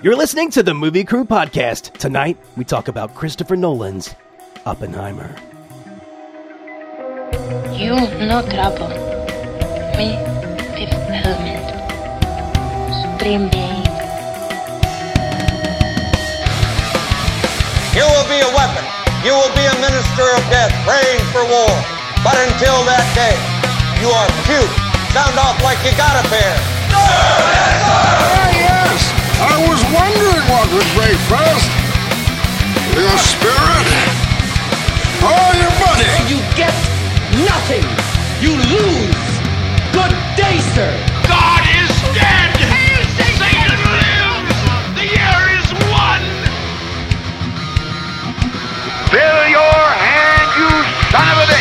You're listening to the Movie Crew Podcast. Tonight, we talk about Christopher Nolan's Oppenheimer. You no trouble. Me, Fifth Element. Supreme Being. You will be a weapon. You will be a minister of death, praying for war. But until that day, you are cute. Sound off like you got a pair. Yes! I was wondering what would break first. Your spirit or your money? You get nothing. You lose. Good day, sir. God is dead! Satan lives! The year is one! Fill your hand, you son of a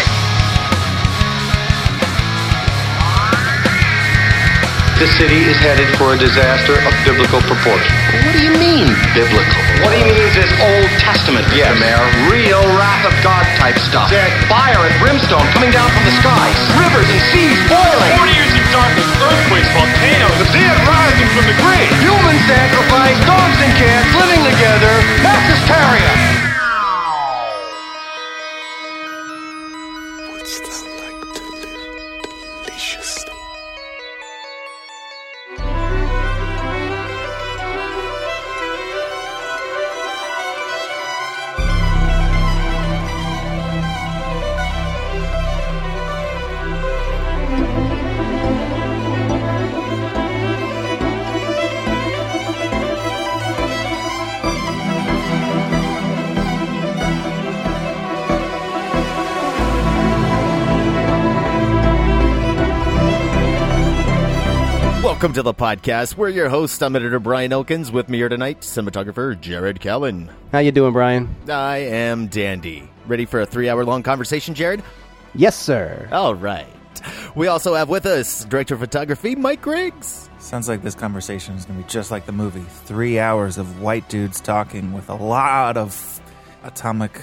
The city is headed for a disaster of biblical proportion. What do you mean, biblical? What he means is Old Testament, yes. Mayor. Real wrath of God type stuff. Fire and brimstone coming down from the skies. Rivers and seas boiling. 40 years of darkness, earthquakes, volcanoes, the dead rising from the grave! Human sacrifice, dogs and cats living together. Mass hysteria. Welcome to the podcast. We're your hosts. I'm editor Brian Elkins. With me here tonight, cinematographer Jared Callen. How you doing, Brian? I am Dandy. Ready for a three-hour-long conversation, Jared? Yes, sir. All right. We also have with us director of photography Mike Griggs. Sounds like this conversation is going to be just like the movie. Three hours of white dudes talking with a lot of atomic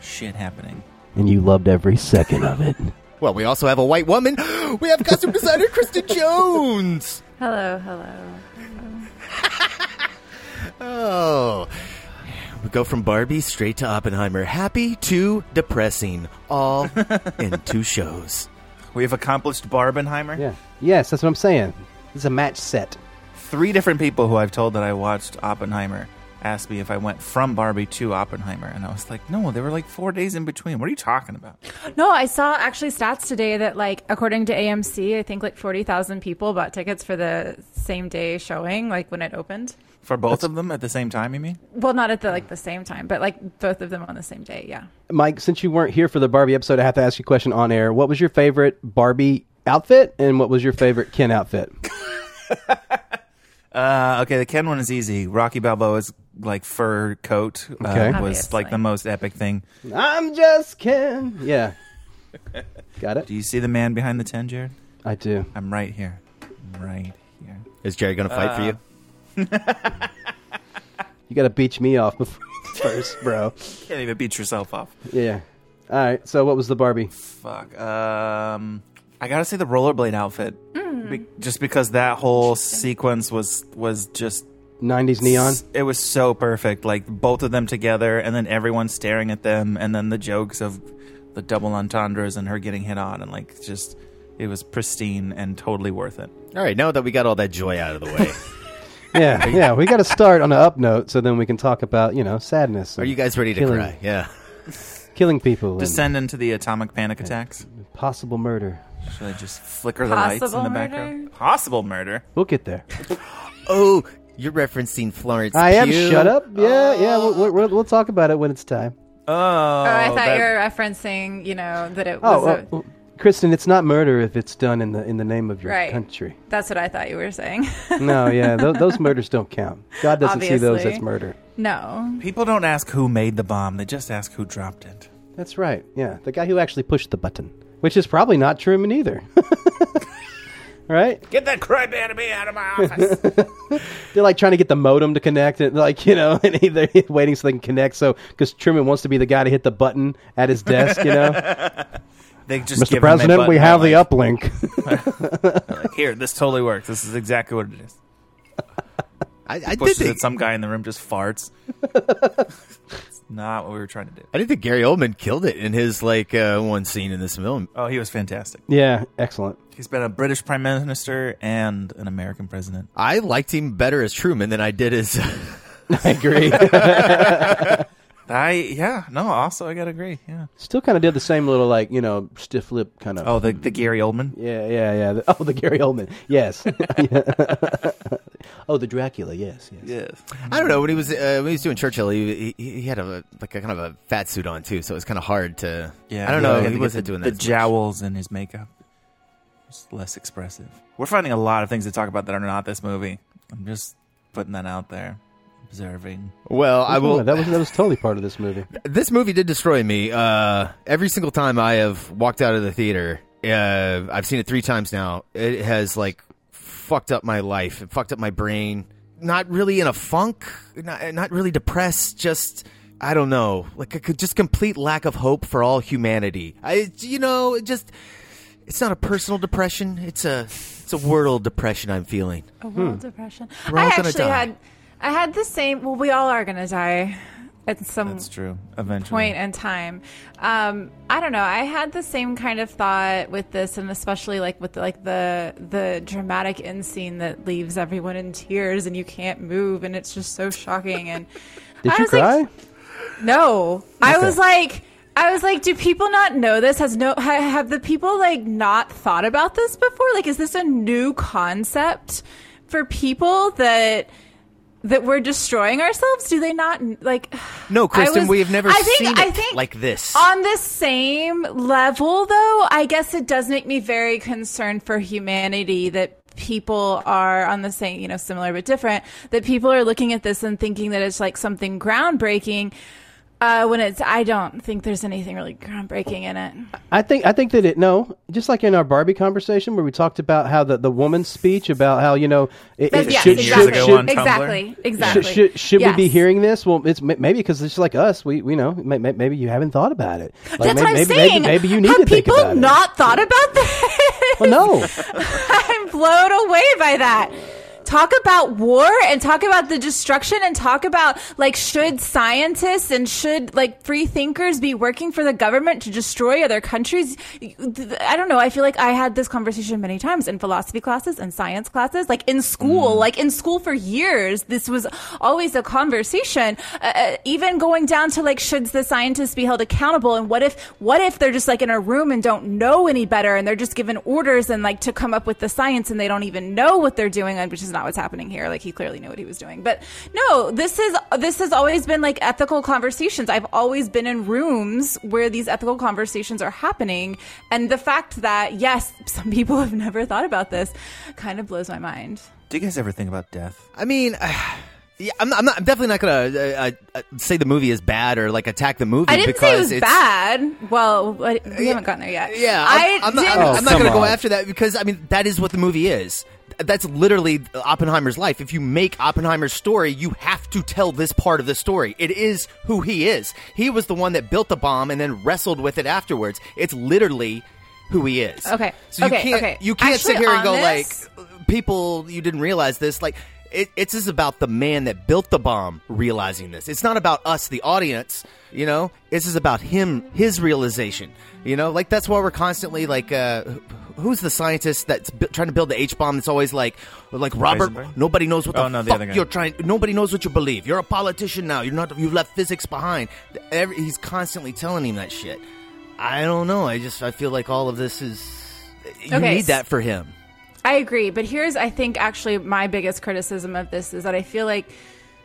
shit happening. And you loved every second of it. Well, we also have a white woman. We have costume designer Kristen Jones. Hello, hello. Oh. We go from Barbie straight to Oppenheimer. Happy to depressing. All in two shows. We have accomplished Barbenheimer. Yeah. Yes, that's what I'm saying. It's a match set. Three different people who I've told that I watched Oppenheimer asked me if I went from Barbie to Oppenheimer, and I was like, no, there were like four days in between. What are you talking about? No, I saw actually stats today that like according to AMC, I think like forty thousand people bought tickets for the same day showing, like when it opened. For both of them at the same time, you mean? Well, not at the like the same time, but like both of them on the same day. Yeah. Mike, since you weren't here for the Barbie episode, I have to ask you a question on air. What was your favorite Barbie outfit, and what was your favorite Ken outfit? Uh, okay, the Ken one is easy. Rocky Balboa's like fur coat uh, Okay. was Obviously. like the most epic thing. I'm just Ken. Yeah. Got it? Do you see the man behind the ten, Jared? I do. I'm right here. I'm right here. Is Jared going to fight for you? You got to beach me off before first, bro. Can't even beat yourself off. Yeah. All right. So, what was the Barbie? Fuck. Um, I gotta say the rollerblade outfit, Mm. Be- just because that whole sequence was was just 90s neon. It was so perfect. Like both of them together, and then everyone staring at them, and then the jokes of the double entendres and her getting hit on, and like just it was pristine and totally worth it. All right, now that we got all that joy out of the way, Yeah, yeah. We got to start on an up note so then we can talk about, you know, sadness. are you guys ready to killing, cry? Yeah. Killing people. Descend into the atomic panic attacks. possible murder. Should I just flicker the lights in the murder? background? Possible murder. We'll get there. Oh, you're referencing Florence. I am. Pugh? Shut up. Yeah, yeah. We'll, oh. we'll, we'll talk about it when it's time. Oh, Oh, I thought that- you were referencing, you know, that it oh, was. Oh, a, oh, oh, Kristen, it's not murder if it's done in the in the name of your Right. country. That's what I thought you were saying. No, yeah, th- those murders don't count. God doesn't see those Obviously. as murder. no. People don't ask who made the bomb; they just ask who dropped it. That's right. Yeah, the guy who actually pushed the button, which is probably not Truman either. right? Get that crybaby out of my office. They're like trying to get the modem to connect, and like you know, and they're waiting so they can connect. So because Truman wants to be the guy to hit the button at his desk, you know. they just Mr. give him President, we have the like, uplink. like, here, this totally works. This is exactly what it is. I, I did think it, some guy in the room just farts. It's not what we were trying to do. I didn't think Gary Oldman killed it in his like uh, one scene in this film. Oh, he was fantastic. Yeah, excellent. He's been a British prime minister and an American president. I liked him better as Truman than I did as. I agree. I yeah no. Also, I gotta agree. Yeah. Still kind of did the same little like you know stiff lip kind of. Oh, the the Gary Oldman. Yeah, yeah, yeah. The- oh, the Gary Oldman. Yes. oh, the Dracula. Yes, yes. Yes. I don't know when he was uh, when he was doing Churchill. He, he he had a like a kind of a fat suit on too, so it was kind of hard to. Yeah. I don't yeah, know. had He wasn't the, doing the that. as much. jowls in his makeup. Just less expressive. We're finding a lot of things to talk about that are not this movie. I'm just putting that out there. Observing. Well, I will. That was that was totally part of this movie. this movie did destroy me. Uh, every single time I have walked out of the theater, uh, I've seen it three times now. It has like fucked up my life. It fucked up my brain. Not really in a funk. Not, not really depressed. Just I don't know. Like a c- just complete lack of hope for all humanity. I you know just. It's not a personal depression. It's a it's a world depression I'm feeling. A world depression. We're I all gonna actually die. had, I had the same. Well, we all are gonna die at some That's true. Eventually. point in time. Um, I don't know. I had the same kind of thought with this, and especially like with like the the dramatic end scene that leaves everyone in tears and you can't move, and it's just so shocking. And Did I you was like, cry? no, I was like, I was like, do people not know this? Has no have the people like not thought about this before? Like, is this a new concept for people that that we're destroying ourselves? Do they not like? No, Kristen, was- we have never I think, seen I think like this. On the same level, though, I guess it does make me very concerned for humanity that people are on the same, you know, similar but different, that people are looking at this and thinking that it's like something groundbreaking. Uh, when it's, I don't think there's anything really groundbreaking in it. I think I think that it no, just like in our Barbie conversation where we talked about how the, the woman's speech about how you know it, That's, it yes, should, exactly, should, should, exactly, exactly. should, should, should we be hearing this? Well, it's m- maybe because it's like us. We we know may- may- maybe you haven't thought about it. Like, That's may- what I'm maybe, saying. Maybe, you need Have to think people about it. not thought about this? Well, no. I'm blown away by that. Talk about war and talk about the destruction and talk about like should scientists and should like free thinkers be working for the government to destroy other countries? I don't know. I feel like I had this conversation many times in philosophy classes and science classes, like in school, like in school for years. This was always a conversation. Uh, Uh, even going down to like should the scientists be held accountable and what if what if they're just like in a room and don't know any better and they're just given orders and like to come up with the science and they don't even know what they're doing and which is not what's happening here like he clearly knew what he was doing but no this is this has always been like ethical conversations i've always been in rooms where these ethical conversations are happening and the fact that yes some people have never thought about this kind of blows my mind Do you guys ever think about death? I mean, yeah, I'm, not, I'm not. I'm definitely not gonna uh, uh, say the movie is bad or like attack the movie. I didn't because say it was it's, bad. Well, we haven't gotten there yet. Yeah, I I'm, I'm not, didn't. I'm, I'm not gonna go after that because I mean that is what the movie is. That's literally Oppenheimer's life. If you make Oppenheimer's story, you have to tell this part of the story. It is who he is. He was the one that built the bomb and then wrestled with it afterwards. It's literally who he is. Okay, So you okay, can't okay. you can't sit here and go this- like people you didn't realize this like it, it's just about the man that built the bomb realizing this. It's not about us, the audience. You know, this is about him, his realization. You know, like that's why we're constantly like, uh, who's the scientist that's bu- trying to build the H bomb? That's always like, like Robert. Heisenberg? Nobody knows what the Oh, no, the fuck other guy. you're trying. Nobody knows what you believe. You're a politician now. You're not. You've left physics behind. Every, he's constantly telling him that shit. I don't know. I just I feel like all of this is. You Okay, need that for him. I agree, but here's I think actually my biggest criticism of this is that I feel like,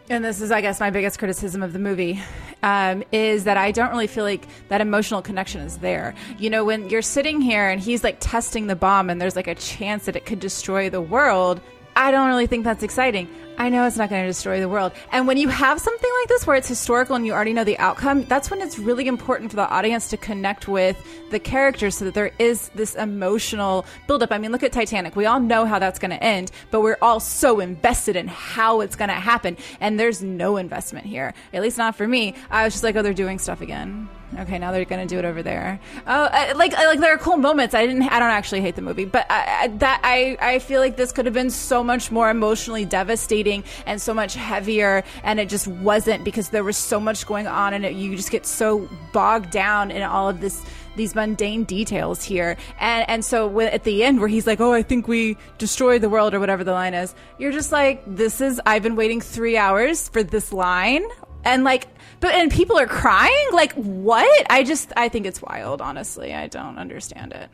and this is I guess my biggest criticism of the movie, um, is that I don't really feel like that emotional connection is there. You know, when you're sitting here and he's like testing the bomb and there's like a chance that it could destroy the world. I don't really think that's exciting. I know it's not going to destroy the world. And when you have something like this where it's historical and you already know the outcome, that's when it's really important for the audience to connect with the characters so that there is this emotional buildup. I mean, look at Titanic. We all know how that's going to end, but we're all so invested in how it's going to happen. And there's no investment here, at least not for me. I was just like, oh, they're doing stuff again. Okay, now they're gonna do it over there. Oh, uh, like uh, like there are cool moments. I didn't. I don't actually hate the movie, but I, I, that I I feel like this could have been so much more emotionally devastating and so much heavier, and it just wasn't because there was so much going on, and it, you just get so bogged down in all of this these mundane details here. And and so when, at the end where he's like, "Oh, I think we destroyed the world" or whatever the line is, you're just like, "This is I've been waiting 3 hours for this line." And like but and people are crying? Like what? I just I think it's wild, honestly. I don't understand it.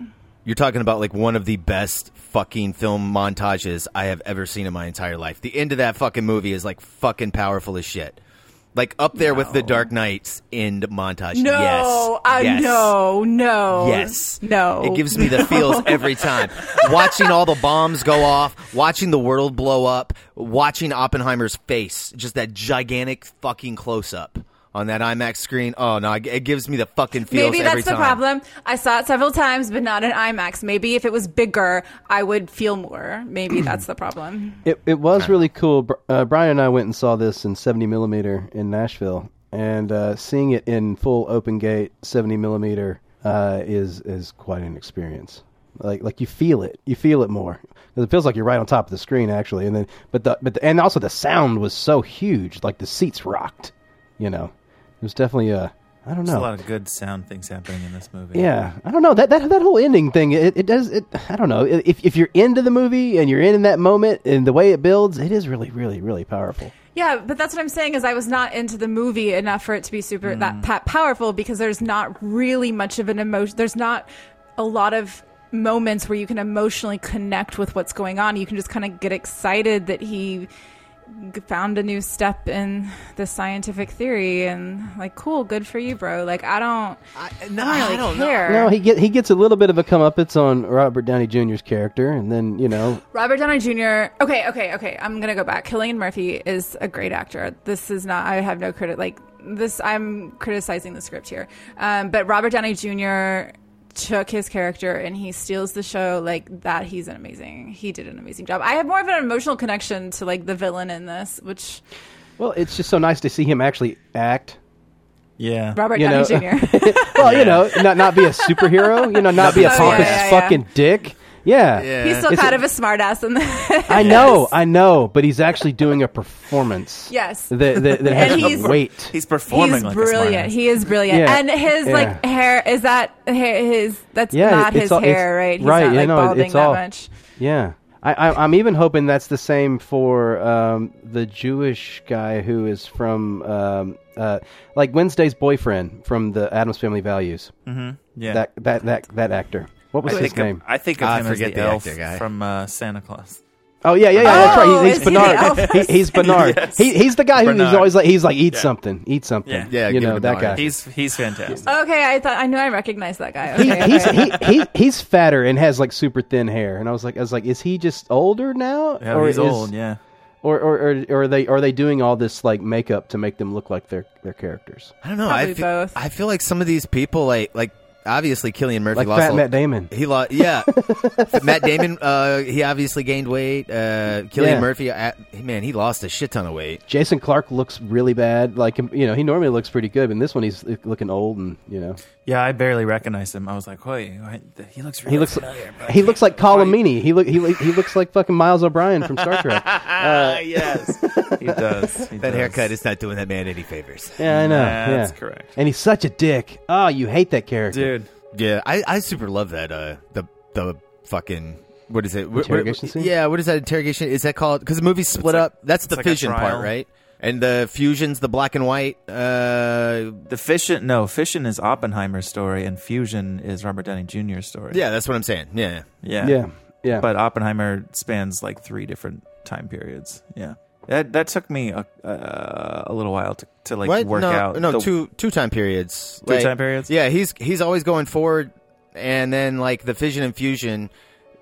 You're talking about like one of the best fucking film montages I have ever seen in my entire life. The end of that fucking movie is like fucking powerful as shit. Like up there with the Dark Knight's end montage. No, yes. uh, yes. no, no. Yes. No. It gives me the feels every time. watching all the bombs go off, watching the world blow up, watching Oppenheimer's face, just that gigantic fucking close up on that IMAX screen. Oh no, it gives me the fucking feels Maybe every that's the problem. I saw it several times, but not in IMAX. Maybe if it was bigger, I would feel more. Maybe that's the problem. It it was really cool. Uh, Brian and I went and saw this in 70 millimeter in Nashville, and uh, seeing it in full open gate 70 millimeter uh, is is quite an experience. Like like you feel it, you feel it more. 'Cause It feels like you're right on top of the screen actually, and then but the but the, and also the sound was so huge, like the seats rocked. You know, it was definitely a I don't There's know. a lot of good sound things happening in this movie. Yeah, I don't know that that that whole ending thing. It, it does. It I don't know if if you're into the movie and you're in that moment and the way it builds, it is really really really powerful. Yeah, but that's what I'm saying is I was not into the movie enough for it to be super mm. that pa- powerful because there's not really much of an emotion. There's not a lot of moments where you can emotionally connect with what's going on. You can just kind of get excited that he g- found a new step in the scientific theory and like cool good for you bro like i don't i, no, don't really I don't know. care No, he get he gets a little bit of a comeuppance on Robert Downey Jr.'s character, and then you know Robert Downey Jr. Okay, okay, okay. I'm gonna go back. Cillian Murphy is a great actor. This is not. I have no credit. Like this, I'm criticizing the script here. Um, but Robert Downey Jr. took his character and he steals the show like that. He's an amazing. He did an amazing job. I have more of an emotional connection to like the villain in this, which well, it's just so nice to see him actually act. Yeah, Robert You Downey know- Jr. Well, you know, not not be a superhero, you know, not be a Oh, yeah, pompous yeah, yeah. fucking dick. Yeah, He's still It's- kind of a smartass in the. I know, I know, but he's actually doing a performance. Yes. that that, that And has he's- weight. He's performing He's like brilliant. a He is brilliant, Yeah. and his Yeah. like hair is that hair, his that's Yeah, not it's his all- it's- hair, right? He's right, not yeah, like no, balding it's that all- much. Yeah. I, I, I'm even hoping that's the same for um, the Jewish guy who is from, um, uh, like Wednesday's boyfriend from the Addams Family Values. Mhm, yeah. That that that that actor. What was I his think of- name? I think of I him as forget the the elf actor guy. from uh, Santa Clause. Oh yeah, yeah, yeah. that's right. Oh, He- He's, is he Bernard. He, he's Bernard. Yes. He, he's the guy who's always like he's like eat Yeah. something, eat something. Yeah. Yeah, you know that guy. He's he's fantastic. Okay, I thought I knew I recognized that guy. He, Okay, he's okay. he, he he's fatter and has like super thin hair, and I was like, I was like, is he just older now? Yeah, or he's is- old. Yeah, Or, or, or, or are they are they doing all this like makeup to make them look like their their characters? I don't know. Probably I feel, both. I feel like some of these people, like like obviously Cillian Murphy Like lost fat a- Matt Damon. He lost, yeah. Matt Damon, uh, he obviously gained weight. Uh, Cillian Yeah. Murphy, uh, man, he lost a shit ton of weight. Jason Clarke looks really bad. Like you know, he normally looks pretty good, but in this one he's looking old and you know yeah. I barely recognized him. I was like, "Wait, wait, he looks really he looks familiar." but- he looks like Colm Meaney. He look he he looks like fucking Miles O'Brien from Star Trek. Ah, yes, he does. He That does. haircut is not doing that man any favors. Yeah, I know. That's yeah. correct. And he's such a dick. Oh, you hate that character, dude. Yeah, I, I super love that. Uh, the the fucking what is it? What- what- Interrogation scene? Yeah, what is that interrogation? Is that called? Because the movie's split like- up. That's the it's like fission part, right? And the fusion's the black and white. Uh, The fission, no, fission is Oppenheimer's story, and fusion is Robert Downey Jr.'s story. yeah, that's what I'm saying. Yeah, yeah, Yeah, yeah. But Oppenheimer spans like three different time periods. Yeah, that that took me a, uh, a little while to, to like what? work no, out. No, the- two two time periods. Two Like, time periods? Yeah, he's he's always going forward, and then like the fission and fusion.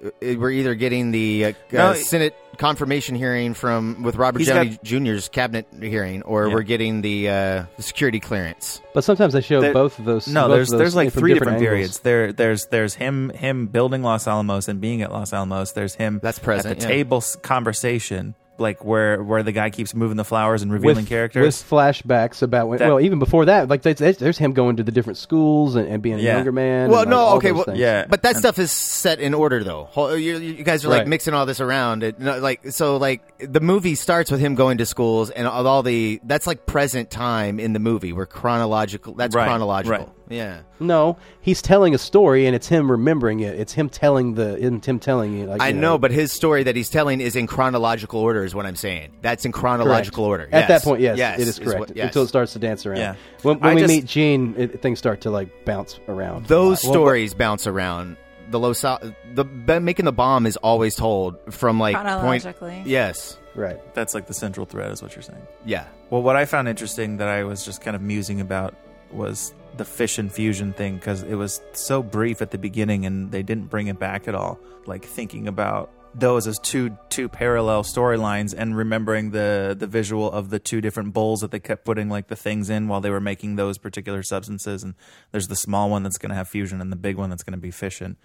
Uh, We're either getting the uh, No, uh, Senate confirmation hearing from with Robert He's Downey got- Jr.'s cabinet hearing, or Yeah. we're getting the, uh, security clearance. but sometimes they show There- both of those. No, there's those there's like three different, angles. periods. There there's there's him him building Los Alamos and being at Los Alamos. There's him That's present, at the yeah. table conversation like where where the guy keeps moving the flowers and revealing with, characters. with flashbacks about when, That- well even before that like there's, there's him going to the different schools and, and being a younger man Well, and, like, no, all okay, well, things. yeah. but that And- stuff is set in order, though. You, you guys are like Right. mixing all this around. It, like so, like the movie starts with him going to schools, and all all the that's like present time in the movie. We're chronological. That's Right, chronological. right. Yeah. no he's telling a story and it's him remembering it it's him telling the and him telling you like I you know, but his story that he's telling is in chronological order. Is what I'm saying. That's in chronological order. At that point, yes, Yes, it is correct. what- yes. Until it starts to dance around. Yeah. When, when we just- meet Jean, it, things start to like bounce around. Those a lot. stories bounce around. The Los Al- the making the bomb is always told from like point. Chronologically. Yes. right. That's like the central thread, is what you're saying. Yeah. Well, what I found interesting that I was just kind of musing about was the fish and fusion thing because it was so brief at the beginning and they didn't bring it back at all. Like thinking about those as two two parallel storylines and remembering the the visual of the two different bowls that they kept putting like the things in while they were making those particular substances and there's the small one that's going to have fusion and the big one that's going to be fission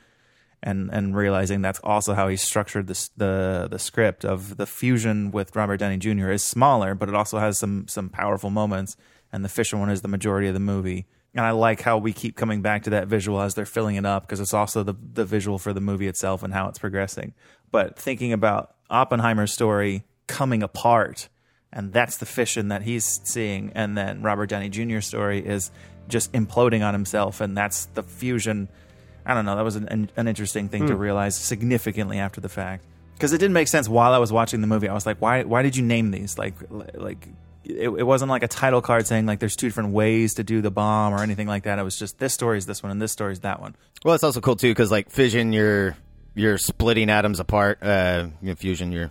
and and realizing that's also how he structured this, the the script of the fusion with Robert Downey Jr. is smaller, but it also has some some powerful moments, and the fission one is the majority of the movie. And I like how we keep coming back to that visual as they're filling it up because it's also the the visual for the movie itself and how it's progressing. But thinking about Oppenheimer's story coming apart, and that's the fission that he's seeing, and then Robert Downey Jr.'s story is just imploding on himself, and that's the fusion. I don't know. That was an, an interesting thing to hmm. realize significantly after the fact because it didn't make sense while I was watching the movie. I was like, why? Why did you name these? Like, like it, it wasn't like a title card saying like there's two different ways to do the bomb or anything like that. It was just this story is this one and this story is that one. Well, it's also cool too because like fission, you're you're splitting atoms apart. Uh, you know, fusion, you're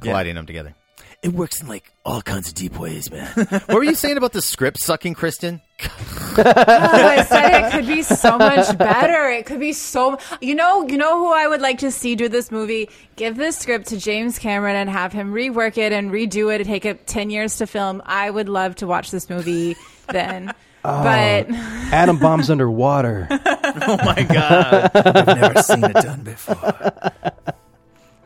colliding them together. It works in like all kinds of deep ways, man. what were you saying about the script sucking, Kristen? Oh, I said it could be so much better. It could be so. You know, you know who I would like to see do this movie? Give this script to James Cameron and have him rework it and redo it and take it ten years to film. I would love to watch this movie then. But oh, Atom bombs underwater. Oh my god, I've never seen it done before.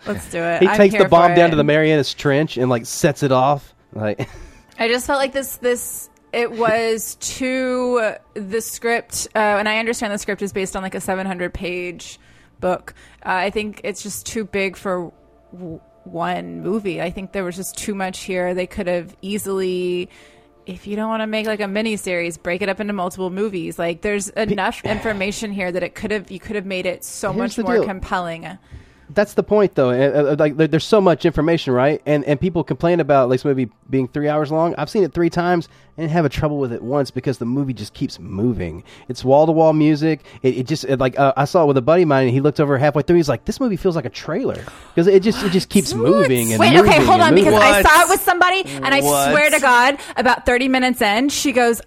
let's do it. He I'm takes the bomb down it. to the Marianas Trench and like sets it off. Like I just felt like this this it was to the script uh, and I understand the script is based on like a 700 page book. Uh, I think it's just too big for w- one movie. I think there was just too much here. They could have easily if you don't want to make like a mini series, break it up into multiple movies. Like there's enough information here that it could have you could have made it so Here's much more deal. compelling. That's the point, though. Uh, uh, Like there's so much information, right? And and people complain about like this movie being three hours long. I've seen it three times and have a trouble with it once because the movie just keeps moving. It's wall to wall music. It, it just it, like uh, I saw it with a buddy of mine, and he looked over halfway through. He's like, "This movie feels like a trailer because it just it just keeps moving and Wait, moving okay, hold on, because moving. I saw it with somebody, and I What? swear to God, about 30 minutes in, she goes,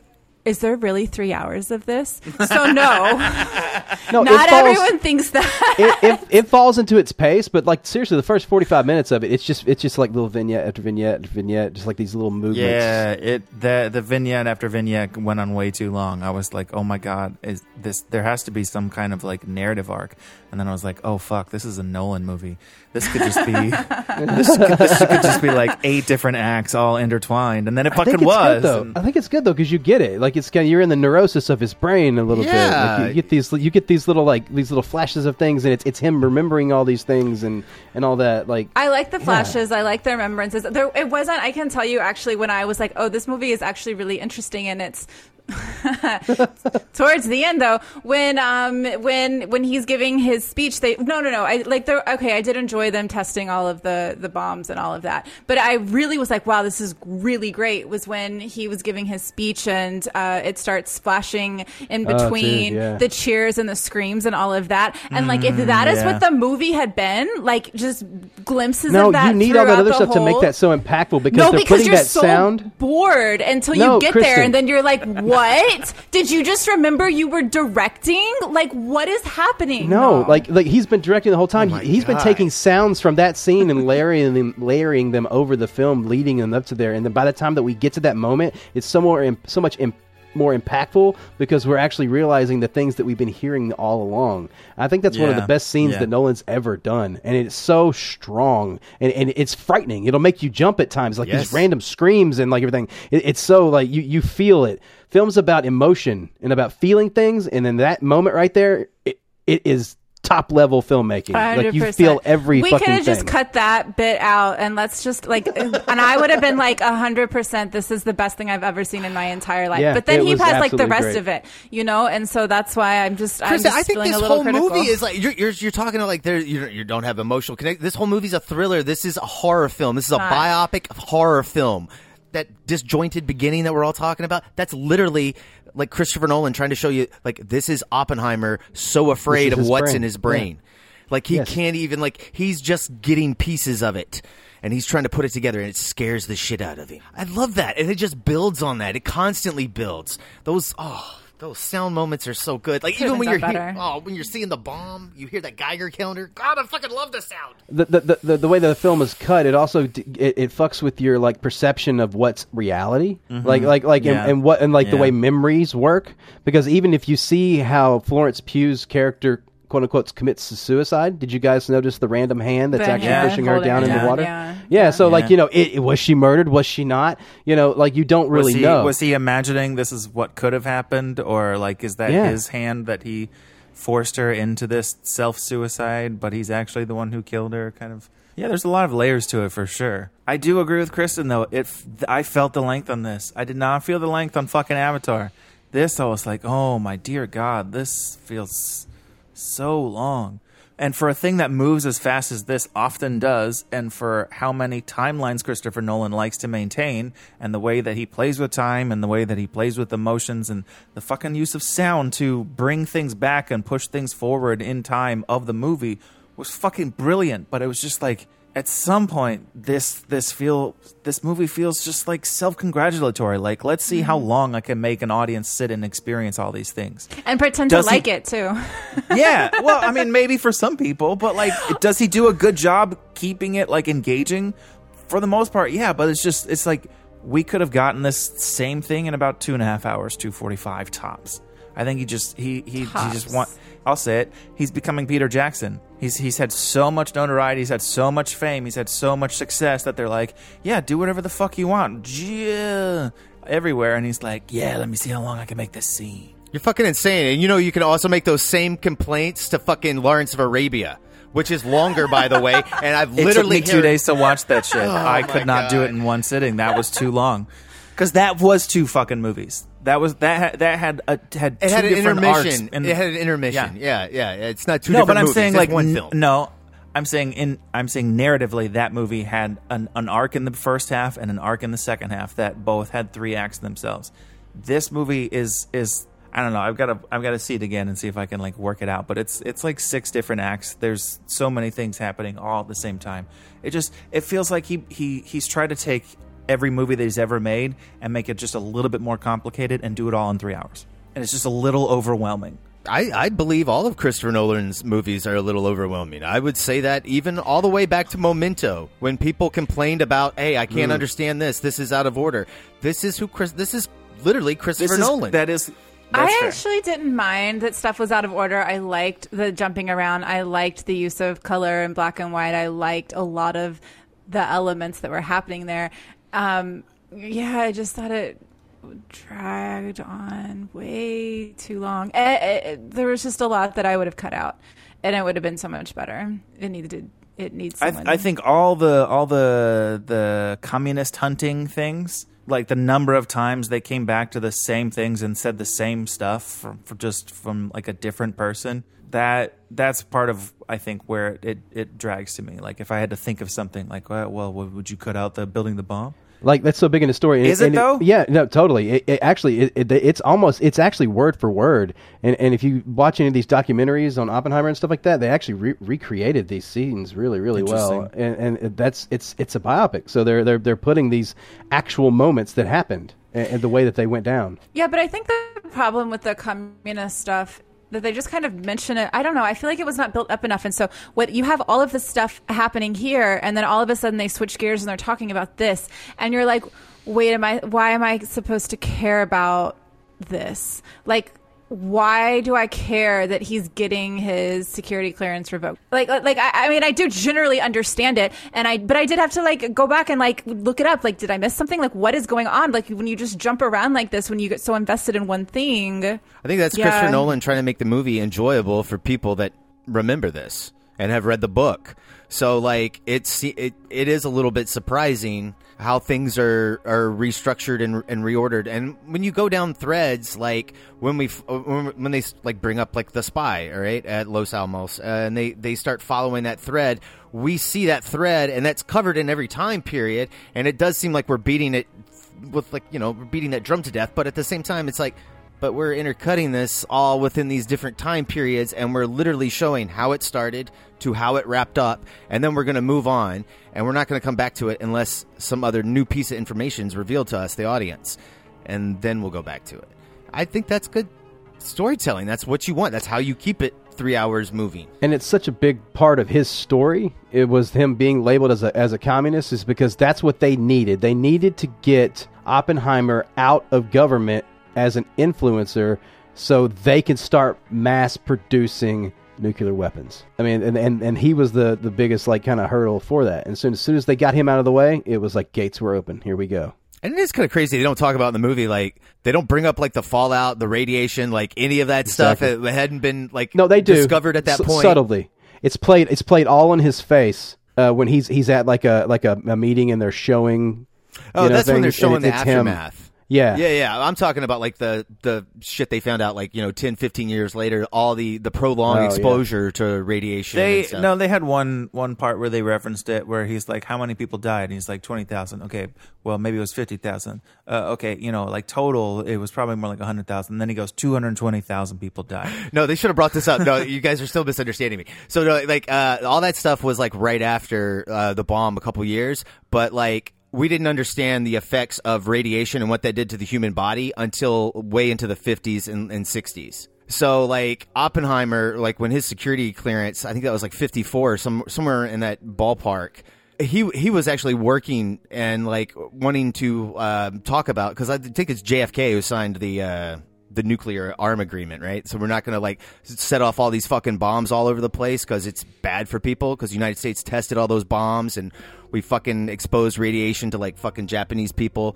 Is there really three hours of this? So, no, no, not falls, everyone thinks that. it, it, it falls into its pace, but like seriously, the first forty five minutes of it, it's just it's just like little vignette after vignette after vignette, just like these little movements. Yeah, it the the vignette after vignette went on way too long. I was like, oh my god, is this? There has to be some kind of like narrative arc. And then I was like, oh fuck, this is a Nolan movie. This could just be this, could, this could just be like eight different acts all intertwined. And then it fucking it's was. Good, though. And- I think it's good though because you get it. Like it's kind of, you're in the neurosis of his brain a little bit. Yeah. Like you get these you get these little like these little flashes of things, and it's it's him remembering all these things and and all that. Like I like the flashes. I like the remembrances. There, it wasn't. I can tell you actually when I was like, "Oh, this movie is actually really interesting," and it's towards the end though when um when when he's giving his speech they no no no i like they're okay i did enjoy them testing all of the the bombs and all of that but i really was like wow this is really great was when he was giving his speech and uh it starts splashing in Oh, dude, between yeah. the cheers and the screams and all of that and like if that is yeah. what the movie had been like just glimpses no, of that you need all that other the stuff to make that so impactful because no, they're because putting you're that so sound. bored until No, you get there, and then you're like, "What? Did you just remember you were directing? Like, what is happening?" No, like like he's been directing the whole time. Oh my he's been God. taking sounds from that scene and layering them, layering them over the film, leading them up to there. And then by the time that we get to that moment, it's somewhere in, so much in, more impactful because we're actually realizing the things that we've been hearing all along. I think that's one of Yeah. the best scenes Yeah. that Nolan's ever done, and it's so strong and, and it's frightening. It'll make you jump at times, like Yes. these random screams and like everything. It, it's so like you you feel it. Films about emotion and about feeling things, and then that moment right there, it, it is top level filmmaking. Like you 100%. feel every we could fucking have just cut that bit out and let's just like and i would have been like 100% this is the best thing i've ever seen in my entire life Yeah, but then he has like the rest great. of it you know and so that's why i'm just i'm just I think this a little whole critical. movie is like you're, you're you're talking about like there you you don't have emotional connect. This whole movie's a thriller. This is a horror film. This is a Not. biopic horror film. That disjointed beginning that we're all talking about. That's literally like Christopher Nolan trying to show you like this is Oppenheimer so afraid of what's brain. in his brain. Like he Yes. can't even like he's just getting pieces of it. And he's trying to put it together, and it scares the shit out of him. I love that, and it just builds on that. It constantly builds. Those oh, those sound moments are so good. Like Could've even when you're done hear- oh, when you're seeing the bomb, you hear that Geiger counter. God, I fucking love the sound. the, the, the, the, the way the film is cut, it also d- it, it fucks with your like perception of what's reality, mm-hmm. like like like Yeah. and, and what and like the way memories work. Because even if you see how Florence Pugh's character quote unquote commits suicide, did you guys notice the random hand that's The actually hand pushing her holding down in the water? yeah. so like you know, it, it- was she murdered? Was she not? You know, like you don't really was he, know. Was he imagining this is what could have happened, or like is that Yeah. his hand that he forced her into this self suicide, but he's actually the one who killed her? Kind of. Yeah, there's a lot of layers to it for sure. I do agree with Kristen though. It I felt the length on this. I did not feel the length on fucking Avatar. This I was like, oh my dear God, this feels so long. And for a thing that moves as fast as this often does, and for how many timelines Christopher Nolan likes to maintain, and the way that he plays with time, and the way that he plays with emotions, and the fucking use of sound to bring things back and push things forward in time of the movie was fucking brilliant. But it was just like, at some point, this this feel this movie feels just like self congratulatory. Like, let's see how mm-hmm. long I can make an audience sit and experience all these things. and pretend Does to he- like it too Yeah, well, I mean, maybe for some people, but like, does he do a good job keeping it like engaging? For the most part, yeah. But it's just, it's like we could have gotten this same thing in about two and a half hours, two forty-five tops. I think he just he he, he just want. I'll say it. He's becoming Peter Jackson. He's he's had so much notoriety. He's had so much fame. He's had so much success that they're like, yeah, do whatever the fuck you want, yeah, everywhere. And he's like, yeah, let me see how long I can make this scene. You're fucking insane. And you know you can also make those same complaints to fucking Lawrence of Arabia, which is longer, by the way. And I've It literally took me two days to watch that shit. Oh I could not do it in one sitting. That was too long. Because that was two fucking movies. That was that had, that had a, had It two had an different intermission. arcs and- it had an intermission. Yeah, yeah. It's not two no, different but I'm movies. saying like one n- film. no. I'm saying in I'm saying narratively that movie had an, an arc in the first half and an arc in the second half that both had three acts themselves. This movie is is I don't know. I've got to I've got to see it again and see if I can like work it out. But it's it's like six different acts. There's so many things happening all at the same time. It just it feels like he he he's tried to take every movie that he's ever made and make it just a little bit more complicated and do it all in three hours. And it's just a little overwhelming. I, I believe all of Christopher Nolan's movies are a little overwhelming. I would say that even all the way back to Memento, when people complained about, "Hey, I can't Mm. understand this. This is out of order." This is who Chris. This is literally Christopher This is Nolan. that is. I fair. actually didn't mind that stuff was out of order. I liked the jumping around. I liked the use of color and black and white. I liked a lot of the elements that were happening there. Um, yeah, I just thought it dragged on way too long. Eh, eh, there was just a lot that I would have cut out, and it would have been so much better. It needed. It needs. I, Someone. I think all the all the the communist hunting things, like the number of times they came back to the same things and said the same stuff from, just from like a different person. That that's part of I think where it it drags to me. Like if I had to think of something like, well, well would you cut out the building the bomb? Like that's so big in the story. And Is it, and though? yeah, no, totally. It, it actually, it, it, it's almost, it's actually word for word. And and if you watch any of these documentaries on Oppenheimer and stuff like that, they actually re- recreated these scenes really, really well. And and that's it's it's a biopic, so they're they're they're putting these actual moments that happened and, and the way that they went down. Yeah, but I think the problem with the communist stuff that they just kind of mention it. I don't know. I feel like it was not built up enough. And so what you have all of this stuff happening here, and then all of a sudden they switch gears and they're talking about this, and you're like, wait, am I? Why am I supposed to care about? this? Like, why do I care that he's getting his security clearance revoked? Like, like I, I mean, I do generally understand it, and I, but I did have to like go back and like look it up. Like, did I miss something? Like, what is going on? Like, when you just jump around like this, when you get so invested in one thing, I think that's Yeah. Christopher Nolan trying to make the movie enjoyable for people that remember this and have read the book. So like it's it it is a little bit surprising how things are are restructured and, and reordered. And when you go down threads, like when we when when they like bring up like the spy, all right, at Los Alamos, uh, and they they start following that thread, we see that thread, and that's covered in every time period. And it does seem like we're beating it with like you know beating that drum to death, but at the same time, it's like but we're intercutting this all within these different time periods and we're literally showing how it started to how it wrapped up and then we're going to move on and we're not going to come back to it unless some other new piece of information is revealed to us the audience and then we'll go back to it i think that's good storytelling that's what you want that's how you keep it three hours moving and it's such a big part of his story. It was him being labeled as a as a communist, is because that's what they needed. They needed to get Oppenheimer out of government as an influencer, so they can start mass producing nuclear weapons. I mean, and and, and he was the the biggest like kind of hurdle for that. And soon as soon as they got him out of the way, it was like gates were open. Here we go. And it is kind of crazy. They don't talk about in the movie, like they don't bring up like the fallout, the radiation, like any of that stuff. It, it hadn't been like No, they do discovered at that S- point. subtly. It's played. It's played all in his face uh, when he's he's at like a like a, a meeting and they're showing. Oh, you know, that's when they're things, showing the it's him. Aftermath. Yeah. yeah, yeah. I'm talking about like the the shit they found out like you know 10, 15 years later. All the the prolonged Oh, yeah. exposure to radiation. They and stuff. no, they had one one part where they referenced it where he's like, "How many people died?" And he's like, 20,000. Okay, well maybe it was fifty thousand. Uh, okay, you know, like total, it was probably more like hundred thousand. Then he goes, two hundred twenty thousand people died. No, they should have brought this up. No, you guys are still misunderstanding me. So, no, like, uh, all that stuff was like right after uh, the bomb, a couple years, but like. We didn't understand the effects of radiation and what that did to the human body until way into the 50s and, and 60s. So, like Oppenheimer, like when his security clearance, I think that was like 54, some somewhere in that ballpark. He he was actually working and like wanting to uh, talk about because I think it's JFK who signed the uh, the nuclear arm agreement, right? So we're not going to like set off all these fucking bombs all over the place because it's bad for people. Because the United States tested all those bombs and we fucking exposed radiation to like fucking Japanese people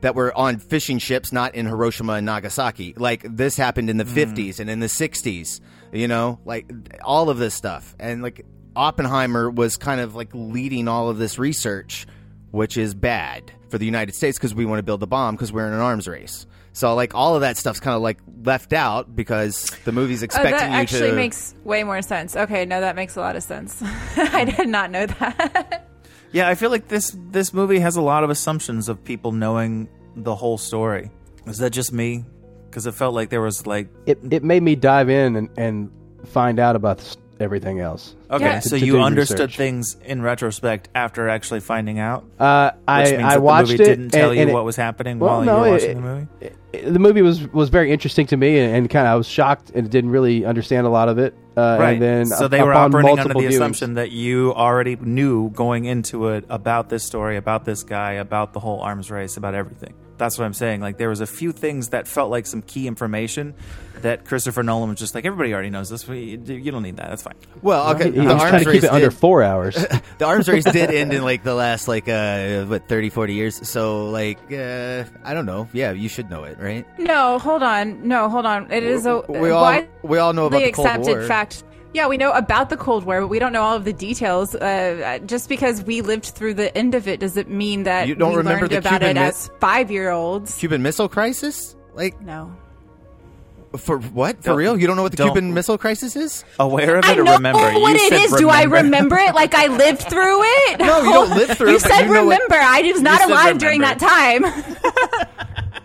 that were on fishing ships, not in Hiroshima and Nagasaki. Like this happened in the hmm. fifties and in the sixties. You know, like all of this stuff, and like Oppenheimer was kind of like leading all of this research, which is bad for the United States because we want to build the bomb because we're in an arms race. So like all of that stuff's kind of like left out because the movie's oh, expecting Oh, expecting that you actually to. makes way more sense. Okay, no, that makes a lot of sense. I did not know that. Yeah, I feel like this this movie has a lot of assumptions of people knowing the whole story. Is that just me? Because it felt like there was like It it made me dive in and, and find out about this, everything else. okay, Yeah. so To- to you understood research. things in retrospect after actually finding out. Uh, Which I means I that watched the movie it. didn't tell and, you and it- what was happening well, while no, you were watching it- the movie. it- the movie was was very interesting to me, and, and kind of I was shocked and didn't really understand a lot of it. Uh, Right. And then so up- they were upon operating under multiple the viewings- assumption that you already knew going into it about this story, about this guy, about the whole arms race, about everything. That's what I'm saying. Like there was a few things that felt like some key information that Christopher Nolan was just like, everybody already knows this. We- You don't need that. That's fine. well, okay, He the was arms trying to race keep it under did- four hours. the arms race did end in like the last like uh what 30 40 years so like uh i don't know yeah you should know it right no, hold on. No, hold on. It is a we all why- we all know about the the Cold accepted War. fact. Yeah, we know about the Cold War, but we don't know all of the details. Uh, just because we lived through the end of it doesn't mean that You don't we remember learned the about Cuban it mi- as five year olds. cuban missile crisis like No. for what for Don't- real you don't know what the cuban missile crisis is Aware of I it or know remember? what you it said is. Do I remember. remember it like I lived through it? No, you don't live through You it, but said you know what- remember. I was not said alive during that time.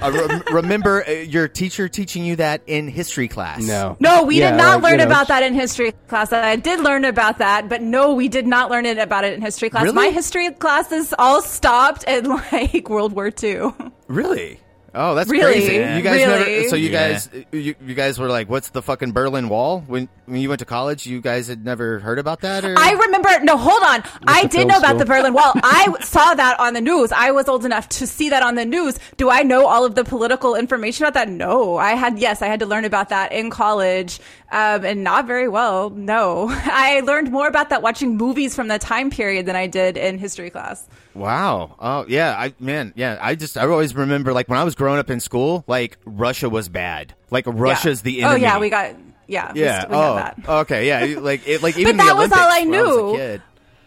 uh, rem- remember uh, your teacher teaching you that in history class no, No, we Yeah, did not like, learn you know, about that in history class. I did learn about that, but no, we did not learn it about it in history class. Really? My history classes all stopped at like World War II. really Oh, that's Really? crazy! Yeah. You guys Really? never. So you Yeah. guys, you, you guys were like, "What's the fucking Berlin Wall?" When when you went to college, you guys had never heard about that, or I remember. No, hold on. I did film know about school. the Berlin Wall. I saw that on the news. I was old enough to see that on the news. Do I know all of the political information about that? No. I had yes, I had to learn about that in college, um, and not very well. No, I learned more about that watching movies from the time period than I did in history class. Wow. Oh yeah. I man. Yeah. I just I always remember like when I was growing up in school, like Russia was bad. Like Russia's Yeah. the Oh yeah, we got yeah. Yeah. st- we oh. that. Okay. Yeah. Like it, like even that the was all I when was a knew. kid.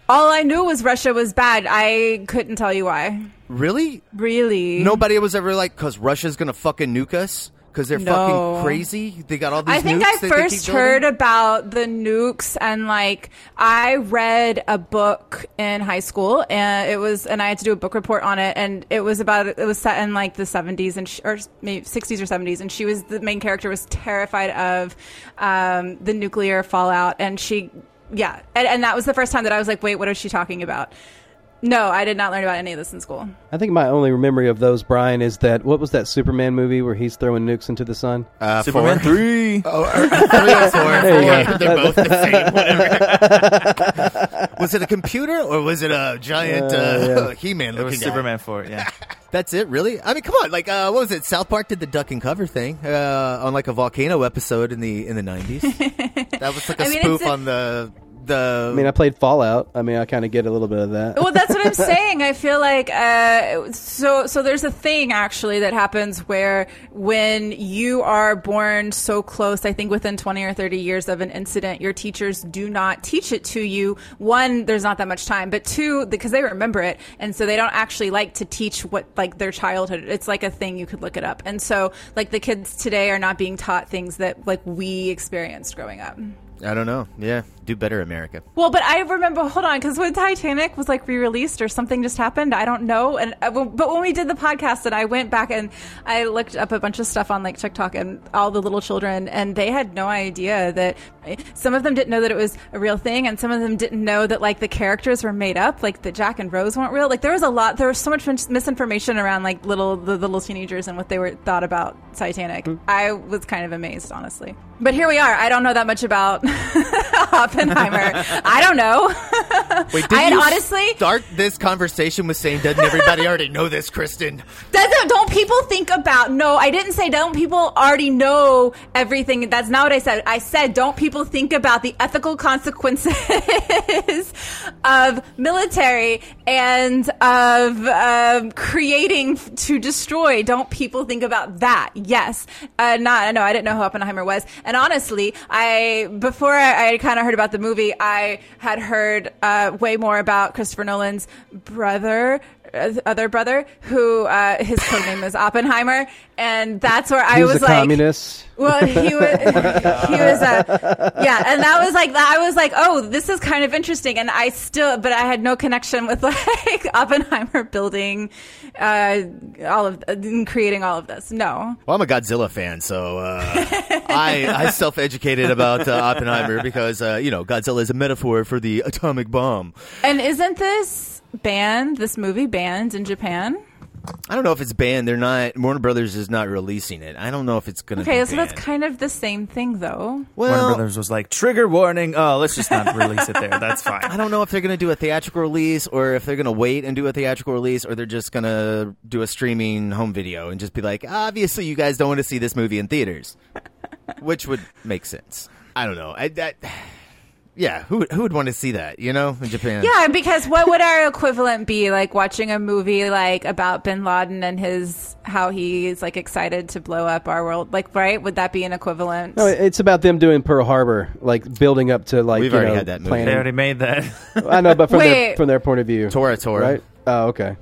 All I knew was Russia was bad. I couldn't tell you why. Really? Really? Nobody was ever like, because Russia's gonna fucking nuke us because they're No. fucking crazy. They got all these. Nukes. I think I first heard about the nukes and like I read a book in high school and it was and I had to do a book report on it and it was about it was set in like the 70s and sh or maybe 60s or 70s and she was the main character was terrified of um, the nuclear fallout and she yeah and, and that was the first time that I was like wait what is she talking about no I did not learn about any of this in school I think my only memory of those, Brian, is that what was that Superman movie where he's throwing nukes into the sun? Uh, Superman four. three. Oh, or, or three or four. There Four. They're both the same. Whatever. was it a computer or was it a giant uh, Uh, yeah. He-Man It looking was guy? Superman four. Yeah. That's it, really? I mean, come on! Like, uh, what was it? South Park did the duck and cover thing uh, on like a volcano episode in the in the nineties. that was like a I mean, spoof a- on the the. I mean, I played Fallout. I mean, I kind of get a little bit of that. well that's what i'm saying i feel like uh, so so there's a thing actually that happens where when you are born so close i think within 20 or 30 years of an incident your teachers do not teach it to you one there's not that much time but two because they remember it and so they don't actually like to teach what like their childhood it's like a thing you could look it up and so like the kids today are not being taught things that like we experienced growing up I don't know. Yeah, do better, America. Well, but I remember. Hold on, because when Titanic was like re-released or something just happened, I don't know. And uh, but when we did the podcast, and I went back and I looked up a bunch of stuff on like TikTok and all the little children, and they had no idea that some of them didn't know that it was a real thing, and some of them didn't know that like the characters were made up, like that Jack and Rose weren't real. Like there was a lot. There was so much misinformation around like little the, the little teenagers and what they were thought about Titanic. I was kind of amazed, honestly. But here we are. I don't know that much about Oppenheimer. I don't know. Wait, did I had you honestly start this conversation with saying, "Doesn't everybody already know this, Kristen?" doesn't don't people think about no, I didn't say don't people already know everything. That's not what I said. I said don't people think about the ethical consequences of military and of um, creating to destroy. Don't people think about that? Yes. Uh, not no, I didn't know who Oppenheimer was. And honestly, I before I, I kind of heard about the movie, I had heard uh, way more about Christopher Nolan's brother, uh, other brother, who uh, his code name is Oppenheimer, and that's where I he was, was a like, communist. well, he was, he was a, yeah, and that was like, I was like, oh, this is kind of interesting, and I still, but I had no connection with like Oppenheimer building, uh, all of, uh, creating all of this. No, Well, I'm a Godzilla fan, so uh, I I self-educated about uh, Oppenheimer because uh, you know Godzilla is a metaphor for the atomic bomb. and isn't this banned? This movie banned in Japan? I don't know if it's banned. They're not. Warner Brothers is not releasing it. I don't know if it's going to. Okay, be so that's kind of the same thing, though. well. Warner Brothers was like, trigger warning. Oh, let's just not release it there. That's fine. I don't know if they're going to do a theatrical release or if they're going to wait and do a theatrical release or they're just going to do a streaming home video and just be like, obviously, you guys don't want to see this movie in theaters, which would make sense. I don't know. I, that, yeah, who who would want to see that? You know, in Japan. Yeah, because what would our equivalent be like watching a movie like about Bin Laden and his how he's like excited to blow up our world? Like, right? Would that be an equivalent? No, it's about them doing Pearl Harbor, like building up to like We've you already know, had that movie. planning. They already made that. I know, but from their from their point of view, Tora Tora. right? Oh, okay,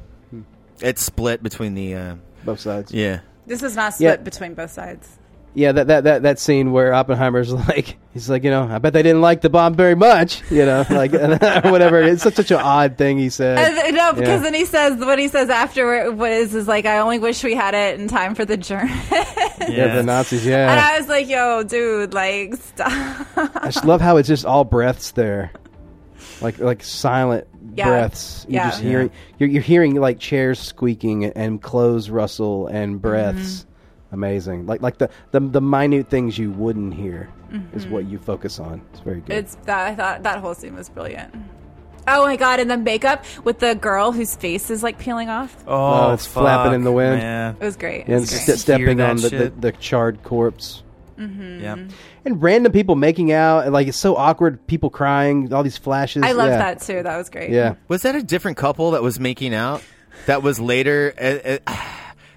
It's split between the. Uh, both sides. yeah. This is not split Yeah. between both sides. Yeah, that, that that that scene where Oppenheimer's like, he's like, you know, I bet they didn't like the bomb very much, you know, like whatever. It's such such an odd thing he said. Uh, no, because Yeah. then he says what he says after was is like, I only wish we had it in time for the German. yeah, the Nazis. Yeah, and I was like, yo, dude, like, stop. I just love how it's just all breaths there, like like silent Yeah. breaths. You're Yeah. just hearing you're, you're hearing like chairs squeaking and clothes rustle and breaths. Mm-hmm. Amazing. Like like the, the the minute things you wouldn't hear is what you focus on. It's very good. Mm-hmm. It's that I thought that whole scene was brilliant. Oh my god! And the makeup with the girl whose face is like peeling off. Oh, Oh, it's flapping in the wind. Man. It was great. And was great. st- stepping on the, the, shit. the charred corpse. Yeah, And random people making out, like it's so awkward. People crying, all these flashes. I loved yeah. that too. That was great. Yeah, Was that a different couple that was making out? That was later. Uh, uh,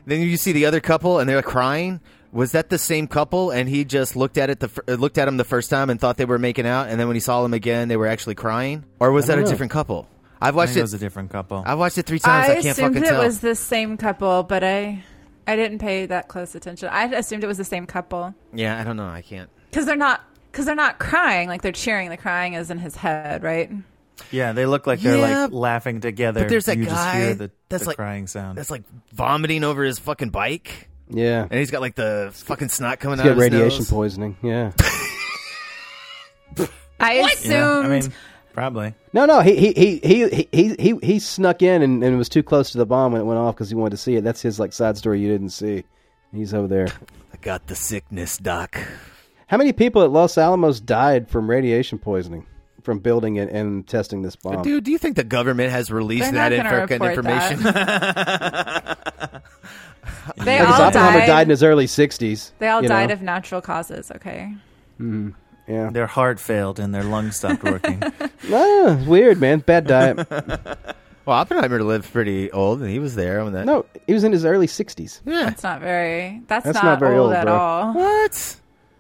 then you see the other couple and they're crying. Was that the same couple? And he just looked at it the uh, looked at him the first time and thought they were making out, and then when he saw them again, they were actually crying. Or was I that a know. different couple? I've I watched think it it. was a different couple. I've watched it three times. I, I, can't assumed fucking it tell. was the same couple, but I I didn't pay that close attention. I assumed it was the same couple yeah, I don't know. I can't. because they're not because they're not crying like they're cheering. The crying is in his head, right? Yeah, they look like they're Yeah, like laughing together. But there's that you guy just hear the, that's the like crying sound. That's like vomiting over his fucking bike, yeah. and he's got like the fucking snot coming He's out got of his radiation nose. poisoning. Yeah. I yeah, assumed. I mean, probably. No, no, he he he he he he, he snuck in and, and was too close to the bomb when it went off because he wanted to see it. That's his like side story you didn't see. He's over there. I got the sickness, doc. How many people at Los Alamos died from radiation poisoning from building it and testing this bomb? Dude, do you think the government has released They're that not gonna fucking report information? they Because all Oppenheimer died. died in his early sixties. they all died know? of natural causes. Okay. yeah. Their heart failed and their lungs stopped working. Ah, weird man, bad diet. well, Oppenheimer lived pretty old, and he was there when that. no, he was in his early sixties. yeah. That's not very. That's, That's not, not very old, old, at bro. all. What?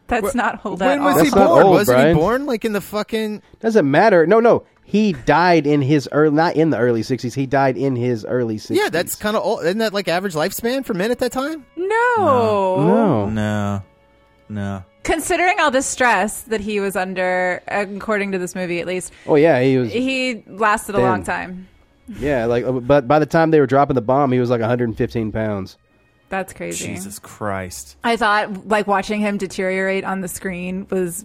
That's not old When at was all. he That's not born? old, Wasn't Brian. he born like in the fucking? Doesn't matter. No, no, he died in his early, not in the early sixties. He died in his early sixties. Yeah, that's kind of old. Isn't that like average lifespan for men at that time? No. no. no, no. Considering all the stress that he was under, according to this movie at least, Oh yeah, he was. he lasted a Thin. long time. Yeah, like, uh, but by the time they were dropping the bomb, he was like 115 pounds. That's crazy. Jesus Christ. I thought like watching him deteriorate on the screen was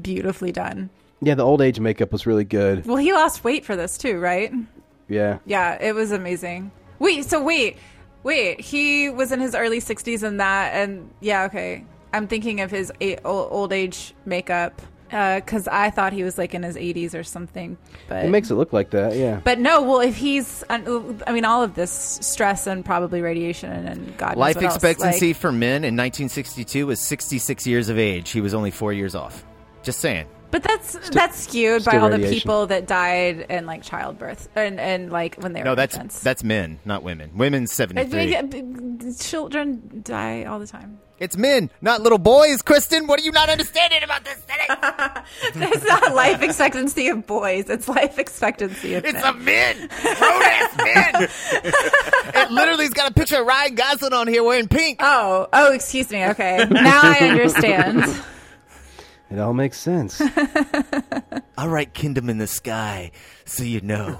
beautifully done. Yeah, the old age makeup was really good. Well, he lost weight for this too, right? Yeah, Yeah, it was amazing. Wait, so wait, wait, he was in his early 60s and that, and yeah, okay. I'm thinking of his old age makeup Uh, because I thought he was like in his 80s or something. But it makes it look like that. Yeah, But no, well, if he's, I mean, all of this stress and probably radiation and God knows Life what else, expectancy like- for men in 1962 was 66 years of age. He was only four years off. Just saying. But that's that's skewed by still all the people that died in like childbirth and and like when they were No, that's infants. that's men, not women. Women's I 73. children die all the time. It's men, not little boys. Kristen, what are you not understanding about this? Thing? It's not life expectancy of boys; it's life expectancy of It's men. a men, grown ass men. it literally's got a picture of Ryan Gosling on here wearing pink. oh, oh, excuse me. Okay, now I understand. it all makes sense. I'll write "Kingdom in the Sky" so you know.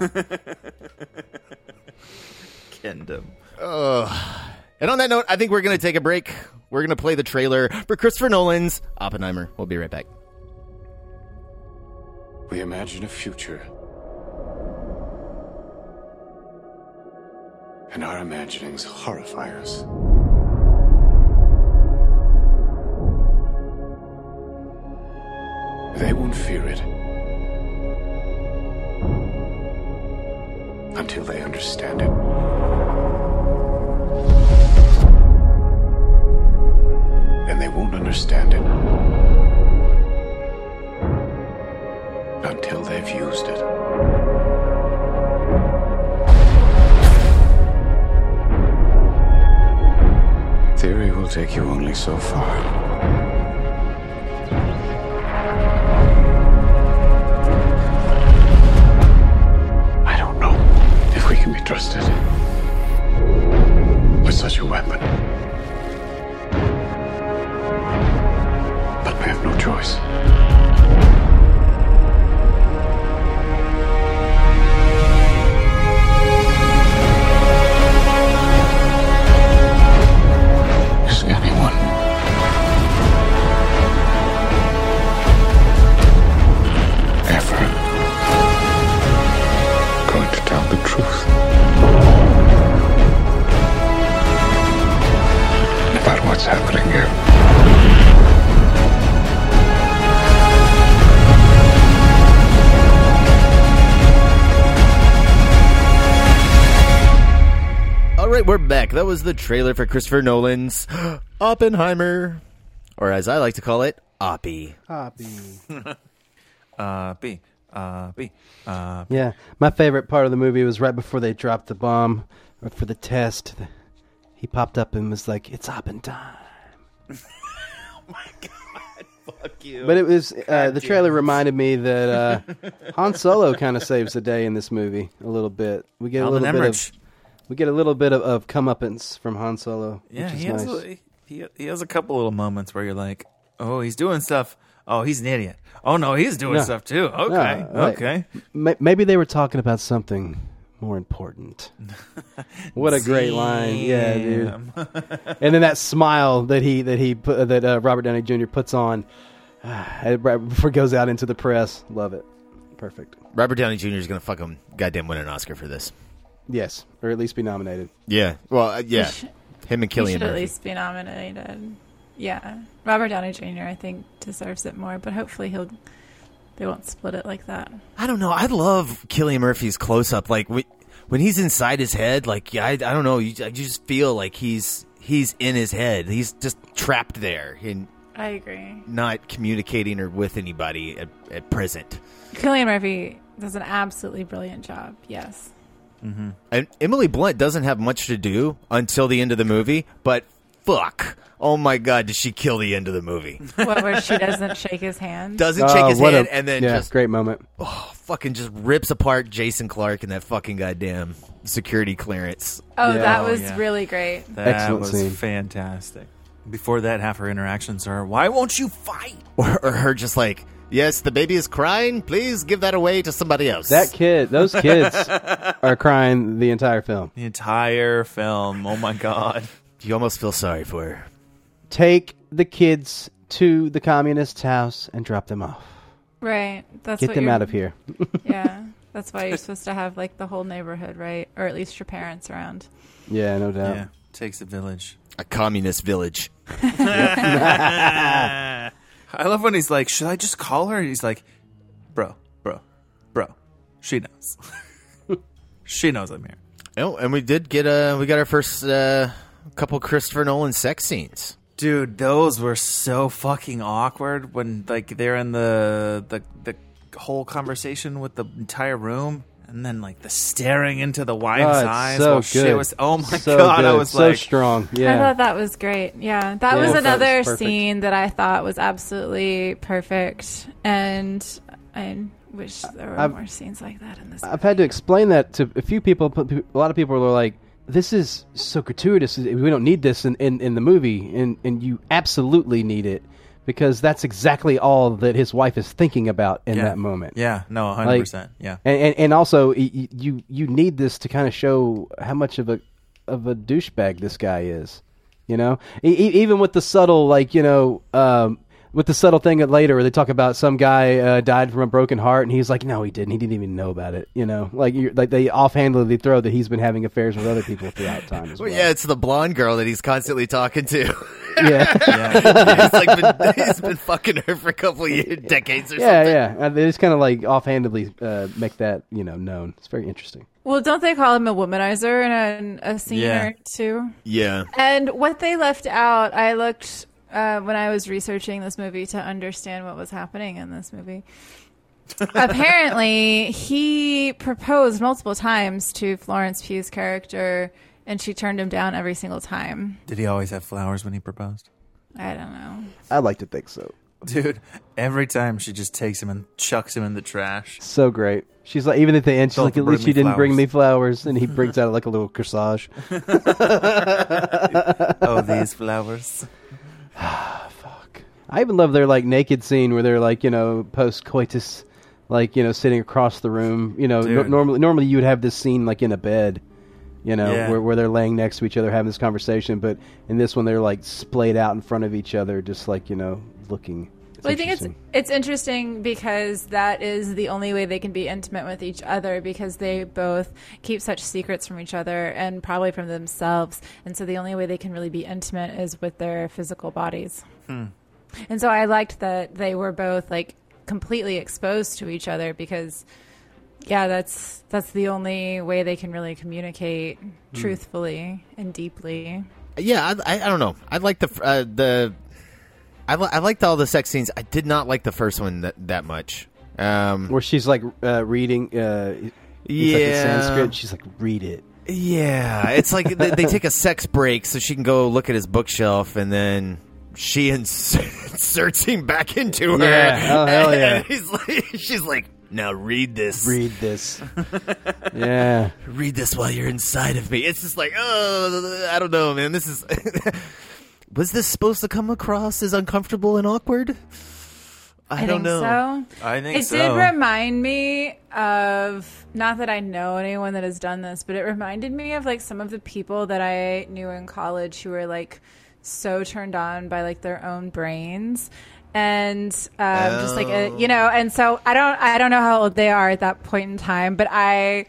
Kingdom. And on that note, I think we're going to take a break. We're going to play the trailer for Christopher Nolan's Oppenheimer. We'll be right back. We imagine a future. And our imaginings horrify us. They won't fear it. Until they understand it. And they won't understand it. Until they've used it. Theory will take you only so far. I don't know if we can be trusted with such a weapon. We have no choice. Anyone ever going to tell the truth about what's happening here? Back. That was the trailer for Christopher Nolan's Oppenheimer, or as I like to call it, Oppie. Hoppy. Uh, B. Uh, B. Uh, Yeah, my favorite part of the movie was right before they dropped the bomb or for the test. He popped up and was like, "It's Oppen time." Oh my god! Fuck you. But it was uh, the trailer reminded me that uh, Han Solo kind of saves the day in this movie a little bit. We get a Alvin little bit of we get a little bit of, of comeuppance from Han Solo, Yeah, which is he nice. has a, he he has a couple little moments where you're like, oh, he's doing stuff. Oh, he's an idiot. Oh no, he's doing No. stuff too. Okay, Yeah, right. okay. Ma- Maybe they were talking about something more important. what a great line, yeah, dude. And then that smile that he that he put, that uh, Robert Downey Jr. puts on uh, right before he goes out into the press. Love it. Perfect. Robert Downey Jr. is gonna fucking goddamn win an Oscar for this. Yes, or at least be nominated. Yeah. Well, uh, yeah. Him and Cillian. He Cillian should at least be nominated. Yeah, Robert Downey Jr. I think deserves it more, but hopefully he'll. They won't split it like that. I don't know. I love Cillian Murphy's close up. Like when, when he's inside his head, like I, I don't know. You, you just feel like he's he's in his head. He's just trapped there and I agree. not communicating or with anybody at, at present. Cillian Murphy does an absolutely brilliant job. Yes. Mm-hmm. And Emily Blunt doesn't have much to do until the end of the movie, but fuck. Oh my god, did she kill the end of the movie? what where she doesn't shake his hand. Doesn't shake Oh, his what a- hand and then yeah, just great moment. oh, fucking just rips apart Jason Clarke and that fucking goddamn security clearance. oh, Yeah. that Oh, was yeah. really great. That Excellent was scene. fantastic. Before that, half her interactions are, "Why won't you fight?" Or, or her just like, yes, the baby is crying. Please give that away to somebody else. That kid, those kids are crying the entire film. The entire film. Oh my god. you almost feel sorry for her. Take the kids to the communist's house and drop them off. Right. That's Get what them you're- out of here. yeah. That's why you're supposed to have like the whole neighborhood, right? Or at least your parents around. Yeah, no doubt. Yeah, takes a village. A communist village. I love when he's like, "Should I just call her?" He's like, "Bro, bro, bro, she knows. she knows I'm here." Oh, and we did get uh we got our first uh, couple Christopher Nolan sex scenes. Dude, those were so fucking awkward when like they're in the the the whole conversation with the entire room. And then, like the staring into the wife's Oh, eyes so while shit good. was. Oh my So god! I good. was so like, strong. I thought that was great. Yeah, that Yeah, was that was another scene that I thought was absolutely perfect, and I wish there were I've- more scenes like that in this. I've had to explain that to a few people. A lot of people are like, "This is so gratuitous. We don't need this in, in, in the movie," and and you absolutely need it because that's exactly all that his wife is thinking about in yeah, that moment. Yeah, no, hundred Like, percent. Yeah, and and, and also you you need this to kind of show how much of a of a douchebag this guy is. You know, e- even with the subtle like you know. Um, with the subtle thing that later where they talk about some guy uh, died from a broken heart and he's like no he didn't he didn't even know about it you know like you're, like they offhandedly throw that he's been having affairs with other people throughout time as well Well, yeah, it's the blonde girl that he's constantly talking to. yeah yeah. he's like been, he's been fucking her for a couple of years, decades or yeah something. yeah and they just kind of like offhandedly uh, make that you know known it's very interesting well, don't they call him a womanizer in a, a scene Yeah. or two? Yeah. And what they left out, I looked uh, when I was researching this movie to understand what was happening in this movie. Apparently, he proposed multiple times to Florence Pugh's character, and she turned him down every single time. Did he always have flowers when he proposed? I don't know. i like to think so Dude, every time she just takes him and chucks him in the trash. So great. She's like, even at the end, she's Don't like, at least me you didn't bring me flowers. And he brings out like a little corsage. Oh, these flowers. I even love their like naked scene where they're like, you know, post coitus, like, you know, sitting across the room. You know, no- Dude. normally, normally you would have this scene like in a bed, you know, Yeah. where, where they're laying next to each other having this conversation. But in this one, they're like splayed out in front of each other, just like, you know, looking. Well, I think it's interesting. it's interesting because that is the only way they can be intimate with each other because they both keep such secrets from each other and probably from themselves, and so the only way they can really be intimate is with their physical bodies. And so I liked that they were both like completely exposed to each other because yeah, that's that's the only way they can really communicate truthfully and deeply. Yeah, I, I, I don't know. I like the uh, the I, li- I liked all the sex scenes. I did not like the first one that that much. Um, Where she's like uh, reading. Uh, it's like Yeah. Sanskrit. She's like, read it. yeah, it's like they, they take a sex break so she can go look at his bookshelf, and then she ins- inserts him back into her. Yeah. Oh, hell yeah. He's like, she's like, now read this. Read this. yeah. read this while you're inside of me. It's just like, oh, I don't know, man. This is. Was this supposed to come across as uncomfortable and awkward? I, don't think know. so. I think it so. did remind me of not that I know anyone that has done this, but it reminded me of like some of the people that I knew in college who were like so turned on by like their own brains and um, just like a, you know and so I don't I don't know how old they are at that point in time, but I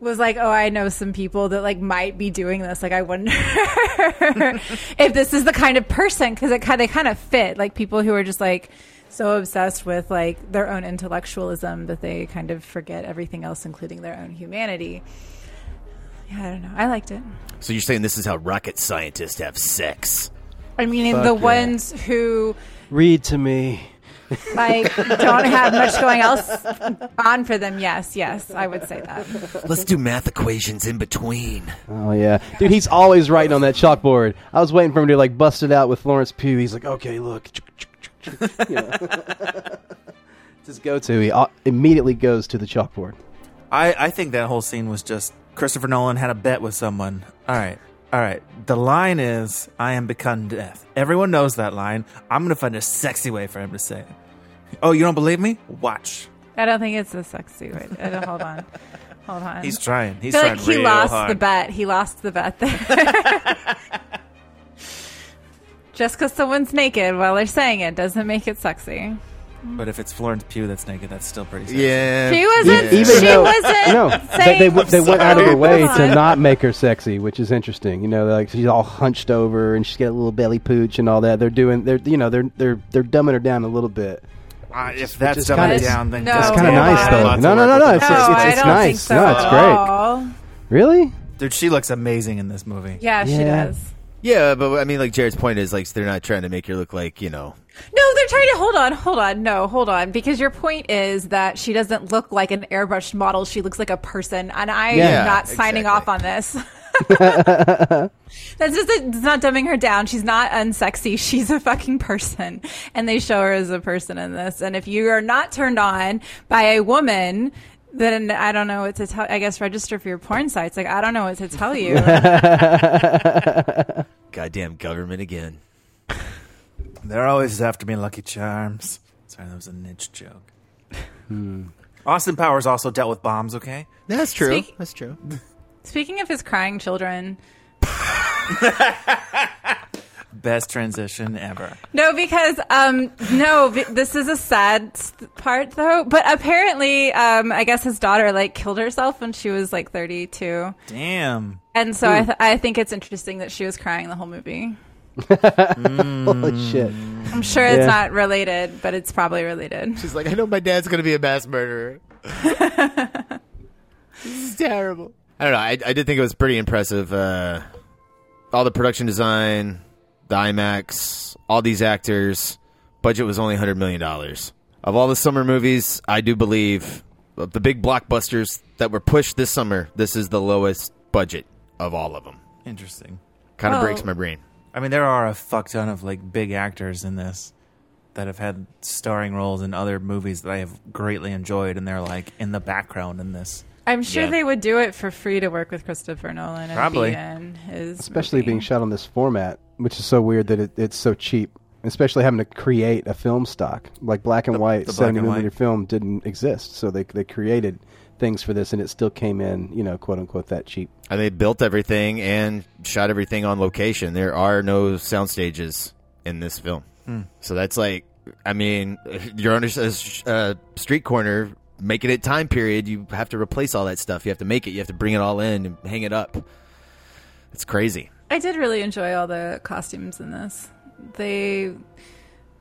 was like, oh, I know some people that like might be doing this. Like, I wonder if this is the kind of person because it kind they kind of fit like people who are just like so obsessed with like their own intellectualism that they kind of forget everything else, including their own humanity. Yeah, I don't know. I liked it. So you're saying this is how rocket scientists have sex? I mean, Fuck the yeah. ones who Read to me. Like don't have much going else on for them. Yes, yes, I would say that. Let's do math equations in between. Oh yeah, dude, he's always writing on that chalkboard. I was waiting for him to like bust it out with Florence Pugh. He's like, okay, look, you know. just go to. He immediately goes to the chalkboard. I, I think that whole scene was just Christopher Nolan had a bet with someone. All right, all right. The line is, "I am become death." Everyone knows that line. I'm gonna find a sexy way for him to say it. Oh, you don't believe me? Watch. I don't think it's a sexy way. Uh, hold on, hold on. He's trying. He's I feel trying like he lost hard. the bet. He lost the bet there. Just because someone's naked while they're saying it doesn't make it sexy. But if it's Florence Pugh that's naked, that's still pretty sexy. Yeah. She wasn't. Even she though, wasn't. no, they, saying, they, w- they went out of their way Come to on. not make her sexy, which is interesting. You know, like she's all hunched over and she's got a little belly pooch and all that. They're doing, they're you know, they're they're they're dumbing her down a little bit. Uh, if is that's kinda- dumbing it down, then No, It's kind of come nice though. Lots No, of no, no, work no. with It's, No, it's, I it's don't nice. think so No, it's at great. all. Really? Dude, she looks amazing in this movie. Yeah, she Yeah. does. Yeah, but I mean, like Jared's point is, like they're not trying to make her look like you know. No, they're trying to hold on, hold on, no, hold on, because your point is that she doesn't look like an airbrushed model; she looks like a person, and I Yeah, am not signing exactly. off on this. That's just it's not dumbing her down. She's not unsexy. She's a fucking person, and they show her as a person in this. And if you are not turned on by a woman. Then I don't know what to tell. I guess register for your porn sites. Like I don't know what to tell you. Goddamn government again. They're always after me, Lucky Charms. Sorry, that was a niche joke. Hmm. Austin Powers also dealt with bombs, okay? That's true. Speak- That's true. Speaking of his crying children, Best transition ever. No, because um, no, this is a sad part though. But apparently, um, I guess his daughter like killed herself when she was like 32, Damn. and so I, th- I think it's interesting that she was crying the whole movie. Holy shit. I'm sure it's Yeah. not related, but it's probably related. She's like, I know my dad's gonna be a mass murderer. this is terrible. I don't know. I, I did think it was pretty impressive. Uh, all the production design, the IMAX, all these actors. Budget was only hundred million dollars. Of all the summer movies, I do believe of the big blockbusters that were pushed this summer, this is the lowest budget of all of them. Interesting. Kind of Oh. breaks my brain. I mean, there are a fuck ton of like big actors in this that have had starring roles in other movies that I have greatly enjoyed, and they're like in the background in this. I'm sure Yeah. they would do it for free to work with Christopher Nolan and Probably. be in his Especially movie. being shot on this format, which is so weird that it, it's so cheap. Especially having to create a film stock like black and The- white the seventy and millimeter white. film didn't exist, so they they created things for this, and it still came in, you know, quote unquote, that cheap. And they built everything and shot everything on location. There are no sound stages in this film. So that's like, I mean, you're on a uh, street corner, making it time period. You have to replace all that stuff. You have to make it. You have to bring it all in and hang it up. It's crazy. I did really enjoy all the costumes in this. They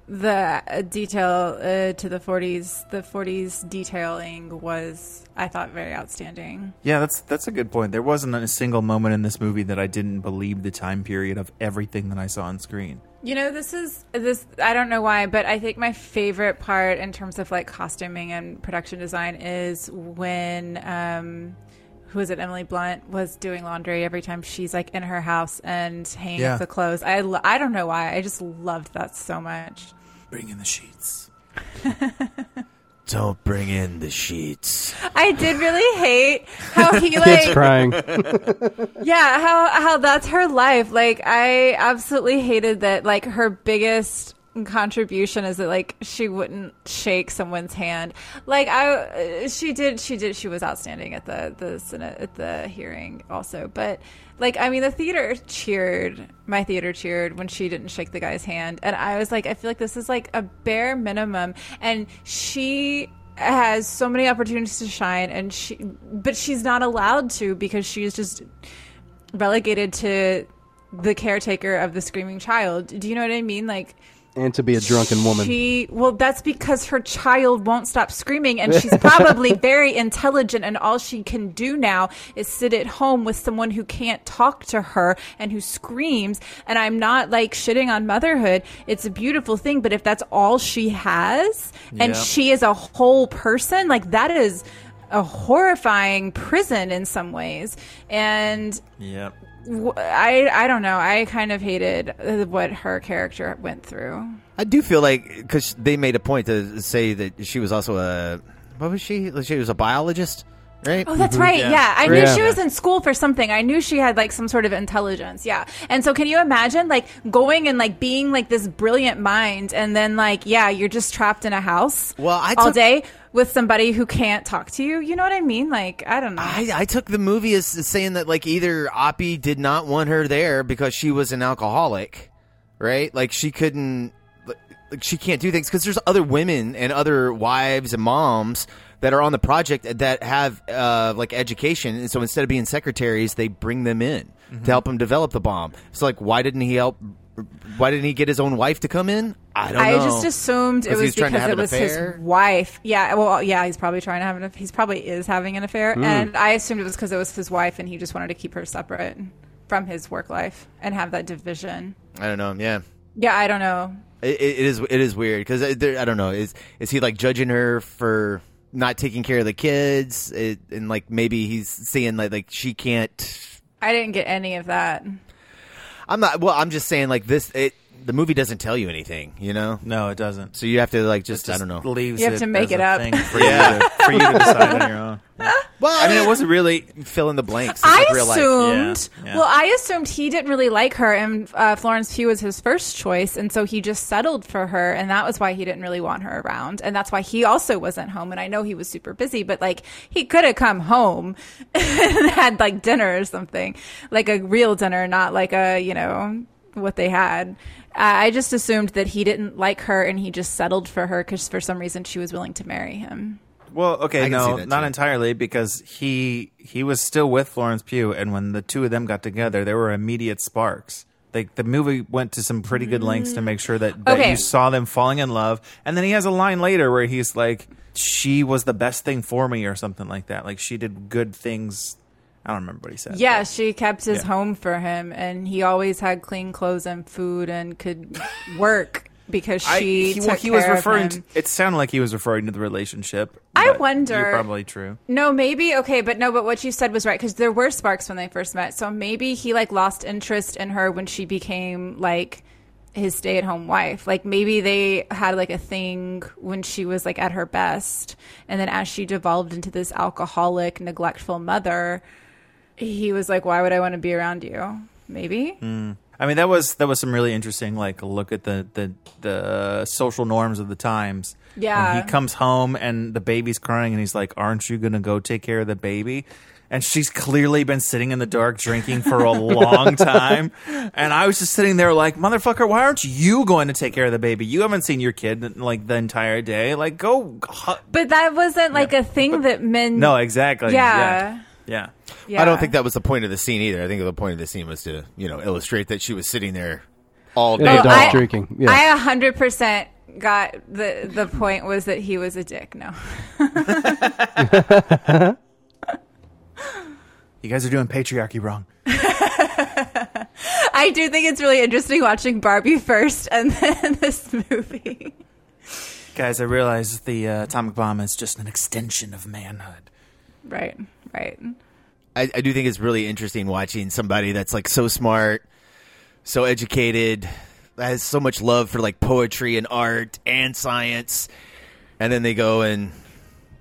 the detail uh, to the 40s, the 40s detailing was, I thought, very outstanding. Yeah, that's that's a good point. There wasn't a single moment in this movie that I didn't believe the time period of everything that I saw on screen. You know, this is this. I don't know why, but I think my favorite part in terms of like costuming and production design is when um, who is it? Emily Blunt was doing laundry every time she's like in her house and hanging Yeah. up the clothes. I lo- I don't know why. I just loved that so much. Bring in the sheets. Don't bring in the sheets. I did really hate how he Kids like crying. yeah how how that's her life like i absolutely hated that like her biggest contribution is that like she wouldn't shake someone's hand like i uh, she did she did she was outstanding at the the senate at the hearing also but like i mean the theater cheered my theater cheered when she didn't shake the guy's hand and i was like i feel like this is like a bare minimum and she has so many opportunities to shine and she but she's not allowed to because she's just relegated to the caretaker of the screaming child. Do you know what I mean? Like and to be a drunken woman. She well, that's because her child won't stop screaming, and she's probably very intelligent, and all she can do now is sit at home with someone who can't talk to her and who screams. And I'm not like shitting on motherhood; it's a beautiful thing. But if that's all she has, and Yeah. she is a whole person, like that is a horrifying prison in some ways. And Yep. I I don't know. I kind of hated what her character went through. I do feel like because they made a point to say that she was also a what was she? She was a biologist, right? Oh, that's mhm. right. Yeah. Yeah. I knew Yeah. she was in school for something. I knew she had like some sort of intelligence. Yeah. And so can you imagine like going and like being like this brilliant mind and then like, yeah, you're just trapped in a house Well, I all took- day with somebody who can't talk to you. You know what I mean? Like, I don't know. I, I took the movie as saying that like either Oppie did not want her there because she was an alcoholic, right? Like she couldn't, like, she can't do things because there's other women and other wives and moms that are on the project that have uh, like education, and so instead of being secretaries, they bring them in to help him develop the bomb. So like, why didn't he help? Why didn't he get his own wife to come in? I don't I know. just assumed it was was trying to because it was affair? his wife. Yeah, well, yeah, he's probably trying to have an. Affair. He's probably is having an affair, Hmm. and I assumed it was because it was his wife, and he just wanted to keep her separate from his work life and have that division. I don't know. Yeah. Yeah, I don't know. It, it is it is weird because I don't know is is he like judging her for not taking care of the kids it, and like maybe he's seeing like like she can't I didn't get any of that. I'm not well I'm just saying like this it the movie doesn't tell you anything you know No, it doesn't. so you have to like just, I don't know Leaves You have it to make as it a up. thing for, you to, for you to decide on your own. well I mean, it wasn't really. fill in the blanks it's I like real life assumed. Yeah, yeah. Well, I assumed he didn't really like her, and uh, Florence Pugh was his first choice, and so he just settled for her, and that was why he didn't really want her around, and that's why he also wasn't home. And I know he was super busy, but like he could have come home and had like dinner or something, like a real dinner, not like a you know what they had. Uh, I just assumed that he didn't like her, and he just settled for her because for some reason she was willing to marry him. Well, okay, no, not too. entirely, because he he was still with Florence Pugh, and when the two of them got together, there were immediate sparks. Like the movie went to some pretty good lengths to make sure that, that Okay. you saw them falling in love, and then he has a line later where he's like, "She was the best thing for me," or something like that. Like she did good things. I don't remember what he said. Yeah, but- she kept his Yeah. home for him, and he always had clean clothes and food and could work because I, she he, took well, he was referring. To, it sounded like he was referring to the relationship. I wonder- You're probably true. No, maybe okay, but no, but what you said was right because there were sparks when they first met. So maybe he like lost interest in her when she became like his stay-at-home wife. Like maybe they had like a thing when she was like at her best, and then as she devolved into this alcoholic, neglectful mother, he was like, "Why would I want to be around you?" Maybe. Hmm. I mean, that was that was some really interesting, like look at the the the social norms of the times. Yeah. he comes home and the baby's crying, and he's like, "Aren't you gonna go take care of the baby?" And she's clearly been sitting in the dark drinking for a long time. And I was just sitting there like, motherfucker, why aren't you going to take care of the baby? You haven't seen your kid like the entire day. Like, go. hu- But that wasn't like a thing that men. No, exactly. Yeah. Yeah. Yeah. I don't think that was the point of the scene either I think the point of the scene was to you know illustrate that she was sitting there all day the Oh, I- drinking. Yeah. I a hundred percent got the the point was that he was a dick. No. You guys are doing patriarchy wrong. I do think it's really interesting watching Barbie first and then this movie. Guys, I realize the uh, atomic bomb is just an extension of manhood. Right, right. I, I do think it's really interesting watching somebody that's like so smart, so educated, has so much love for like poetry and art and science, and then they go and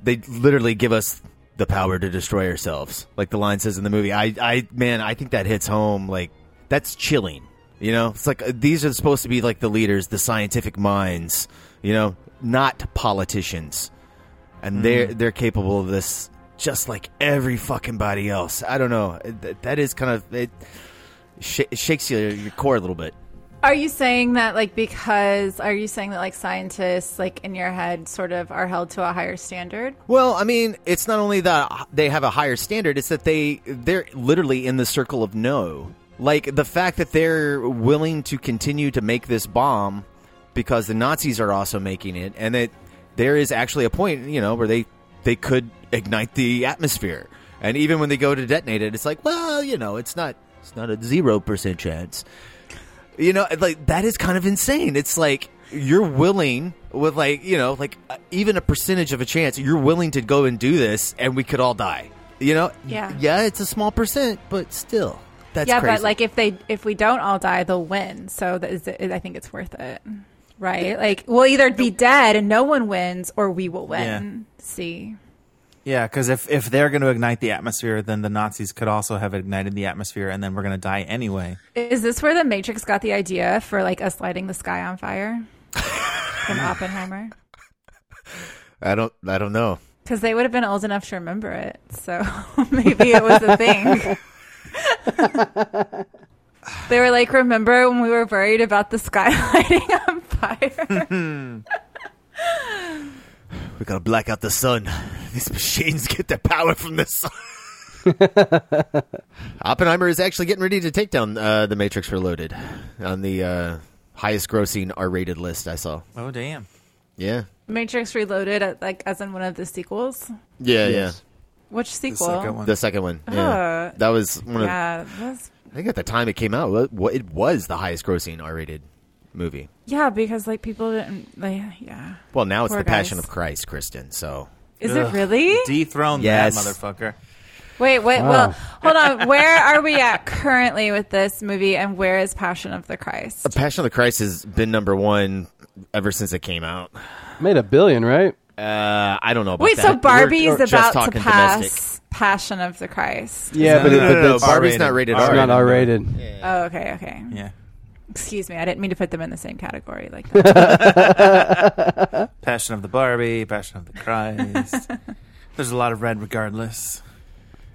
they literally give us the power to destroy ourselves, like the line says in the movie. I, I, man, I think that hits home. Like that's chilling. You know, it's like uh, these are supposed to be like the leaders, the scientific minds. You know, not politicians, and they're they're capable of this just like every fucking body else. I don't know. That, that is kind of it. Sh- it shakes your, your core a little bit. Are you saying that like because are you saying that like scientists like in your head sort of are held to a higher standard? Well, I mean, it's not only that they have a higher standard; it's that they they're literally in the circle of no. Like the fact that they're willing to continue to make this bomb because the Nazis are also making it, and that there is actually a point, you know, where they they could ignite the atmosphere, and even when they go to detonate it, it's like, well, you know, it's not it's not a zero percent chance. You know, like that is kind of insane. It's like you're willing with like you know like uh, even a percentage of a chance you're willing to go and do this, and we could all die. You know, Yeah. yeah, it's a small percent, but still, that's yeah, crazy. but like if they if we don't all die, they'll win. So that is, I think it's worth it, right? Like we'll either be dead and no one wins, or we will win. See, Yeah, because if, if they're going to ignite the atmosphere, then the Nazis could also have ignited the atmosphere, and then we're going to die anyway. is this where the Matrix got the idea for like us lighting the sky on fire from Oppenheimer? I don't, I don't know. Because they would have been old enough to remember it, so maybe it was a thing. they were like, "Remember when we were worried about the sky lighting on fire?" We gotta black out the sun. These machines get their power from the sun. Oppenheimer is actually getting ready to take down uh, the Matrix Reloaded on the uh, highest grossing R-rated list I saw. Oh, damn. Yeah, Matrix Reloaded, uh, like as in one of the sequels. yeah, Yes. Which sequel? second one. The second one. Yeah, Uh, that was one of. Yeah, that's, I think at the time it came out, what- what it was the highest grossing R-rated movie. yeah, because like people didn't. Like, yeah, Well, now it's Poor the Passion guys. of Christ, Kristen. So is Ugh. it really? Dethrone Yes. that motherfucker. Wait, wait. Wow. Well, hold on. Where are we at currently with this movie, and where is Passion of the Christ? The Passion of the Christ has been number one ever since it came out. Made a billion, right? Uh, I don't know about Wait, that. so We're- Barbie's we're just about to talking pass domestic. Passion of the Christ. Yeah, but, no, it, no, but no, no, that's Barbie's R-rated. not rated it's not R rated. Oh, okay, okay. Yeah. Excuse me, I didn't mean to put them in the same category like that. Passion of the Barbie, Passion of the Christ. There's a lot of red regardless.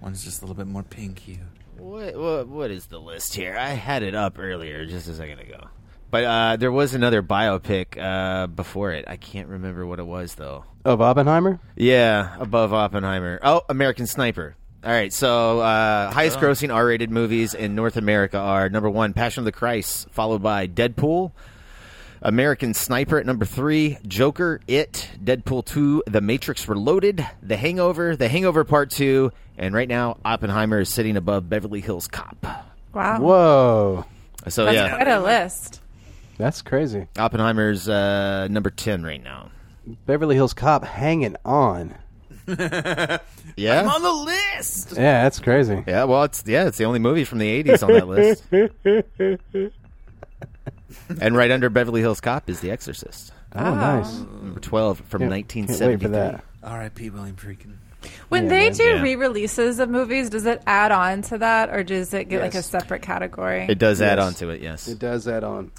One's just a little bit more pink hue. What, what what is the list here? I had it up earlier, just a second ago. But uh, there was another biopic uh, before it. I can't remember what it was though. Of Oppenheimer? Yeah, above Oppenheimer. Oh, American Sniper. All right, so uh, highest grossing R-rated movies in North America are number one, Passion of the Christ, followed by Deadpool, American Sniper at number three, Joker, It, Deadpool two, The Matrix Reloaded, The Hangover, The Hangover Part two, and right now Oppenheimer is sitting above Beverly Hills Cop. Wow, Whoa. So that's yeah, quite a list. That's crazy. Oppenheimer's uh, number ten right now. Beverly Hills Cop hanging on. Yeah, I'm on the list. Yeah, that's crazy. yeah. Well, it's yeah, it's the only movie from the '80s on that list. and right under Beverly Hills Cop is The Exorcist, Oh, ah. nice. number twelve from Can't- nineteen can't wait for seventy. that. R.I.P. William Friedkin. When Yeah, they man. do Yeah. re-releases of movies, does it add on to that, or does it get like a separate category? It does add on to it, yes. It does add on.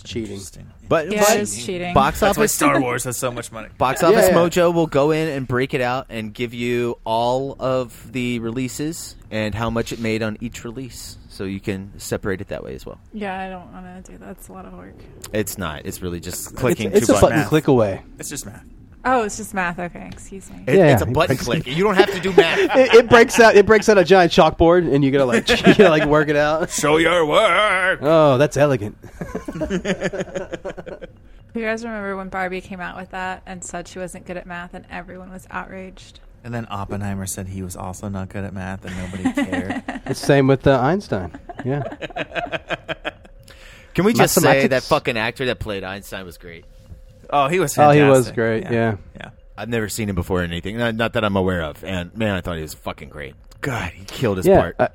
It's cheating. But, yeah, but it's cheating. box That's why office Star Wars has so much money. Box Office Yeah. Mojo will go in and break it out and give you all of the releases and how much it made on each release, so you can separate it that way as well. yeah, I don't want to do that. It's a lot of work. It's not. It's really just clicking it's two a buttons. button click away. It's just math. Oh, it's just math. Okay, excuse me. It- Yeah, it's a it button breaks- click. You don't have to do math. It, it breaks out. It breaks out a giant chalkboard, and you gotta like you gotta like work it out. Show your work. Oh, that's elegant. You guys remember when Barbie came out with that and said she wasn't good at math and everyone was outraged? And then Oppenheimer said he was also not good at math and nobody cared. It's the same with uh, Einstein. Yeah. Can we just say that fucking actor that played Einstein was great? Oh, he was Oh, he was great. Yeah. Yeah. I've never seen him before or anything. Not, not that I'm aware of. And man, I thought he was fucking great. God, he killed his Yeah. part. uh,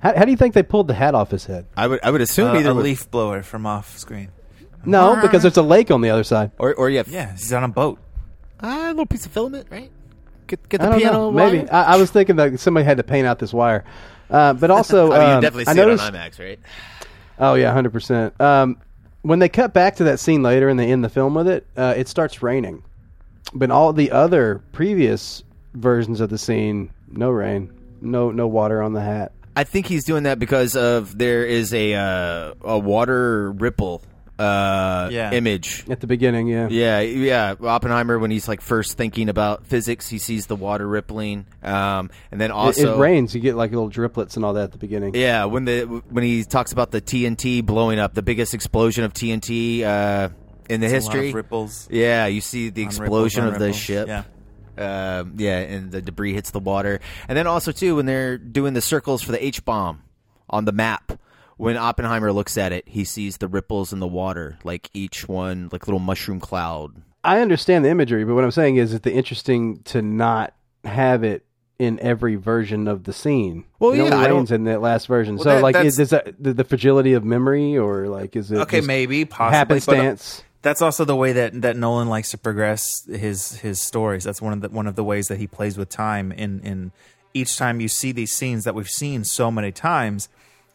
how, how do you think they pulled the hat off his head? I would I would assume Uh, either a with- leaf blower from off screen. No, because there's a lake on the other side. or or you have Yeah, he's on a boat. ah, a little piece of filament, right? Get get I the don't piano. know. Maybe. I, I was thinking that somebody had to paint out this wire, uh, but also I mean, you um, definitely I see noticed. it on IMAX, right? Oh yeah, hundred percent. When they cut back to that scene later and they end the film with it, uh, it starts raining. But all the other previous versions of the scene, no rain, no no water on the hat. I think he's doing that because of there is a uh, a water ripple uh, Yeah. image. At the beginning, yeah. Yeah, yeah. Oppenheimer, when he's like first thinking about physics, he sees the water rippling, um, and then It- also it, rains. You get like little driplets and all that at the beginning. Yeah, when the when he talks about the TNT blowing up, the biggest explosion of TNT uh, in the It's a lot of history. ripples. Yeah, you see the On explosion on of the ship. Yeah. Um, yeah, and the debris hits the water, and then also too when they're doing the circles for the H bomb on the map. When Oppenheimer looks at it, he sees the ripples in the water, like each one, like little mushroom cloud. I understand the imagery, but what I'm saying is, it's the interesting to not have it in every version of the scene. Well, it yeah, only don't- rains in that last version. Well, so, that- like, that's- is, is that the, the fragility of memory, or like, is it Okay, maybe possibly happenstance? But that's also the way that, that Nolan likes to progress his his stories. That's one of the one of the ways that he plays with time. In in each time you see these scenes that we've seen so many times,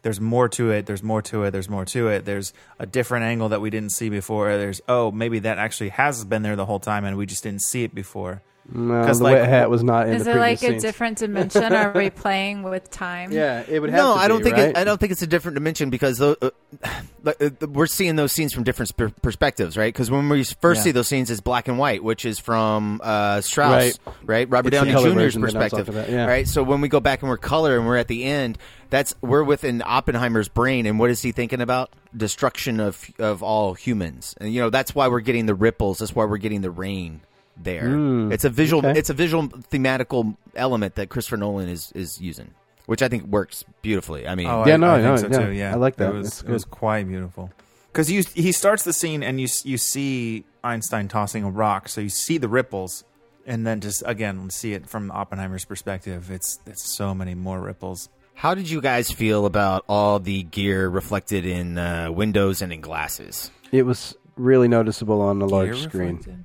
there's more to it. There's more to it. There's more to it. There's a different angle that we didn't see before. There's oh maybe that actually has been there the whole time and we just didn't see it before. No, 'Cause, the like, wet hat was not in Is the it previous like a scenes. different dimension? Are we playing with time? Yeah, it would have. No, to I don't be, think right? it, I don't think it's a different dimension because tho- uh, like, uh, we're seeing those scenes from different sp- perspectives, right? Because when we first Yeah. see those scenes, it's black and white, which is from uh, Strauss, Right. right? Robert It's Downey Jr.'s version that I'm perspective, about, yeah. right? So when we go back and we're color and we're at the end, that's we're within Oppenheimer's brain, and what is he thinking about? Destruction of of all humans, and you know that's why we're getting the ripples. That's why we're getting the rain. There, it's a visual. okay. It's a visual thematical element that Christopher Nolan is is using, which I think works beautifully. I mean, Oh, Yeah, I, no, I no, think so yeah. too. Yeah, I like that. It was, it was quite beautiful. Because you he starts the scene and you you see Einstein tossing a rock, so you see the ripples, and then just again see it from Oppenheimer's perspective. It's it's so many more ripples. How did you guys feel about all the gear reflected in uh, windows and in glasses? It was really noticeable on the large Gear screen. reflected?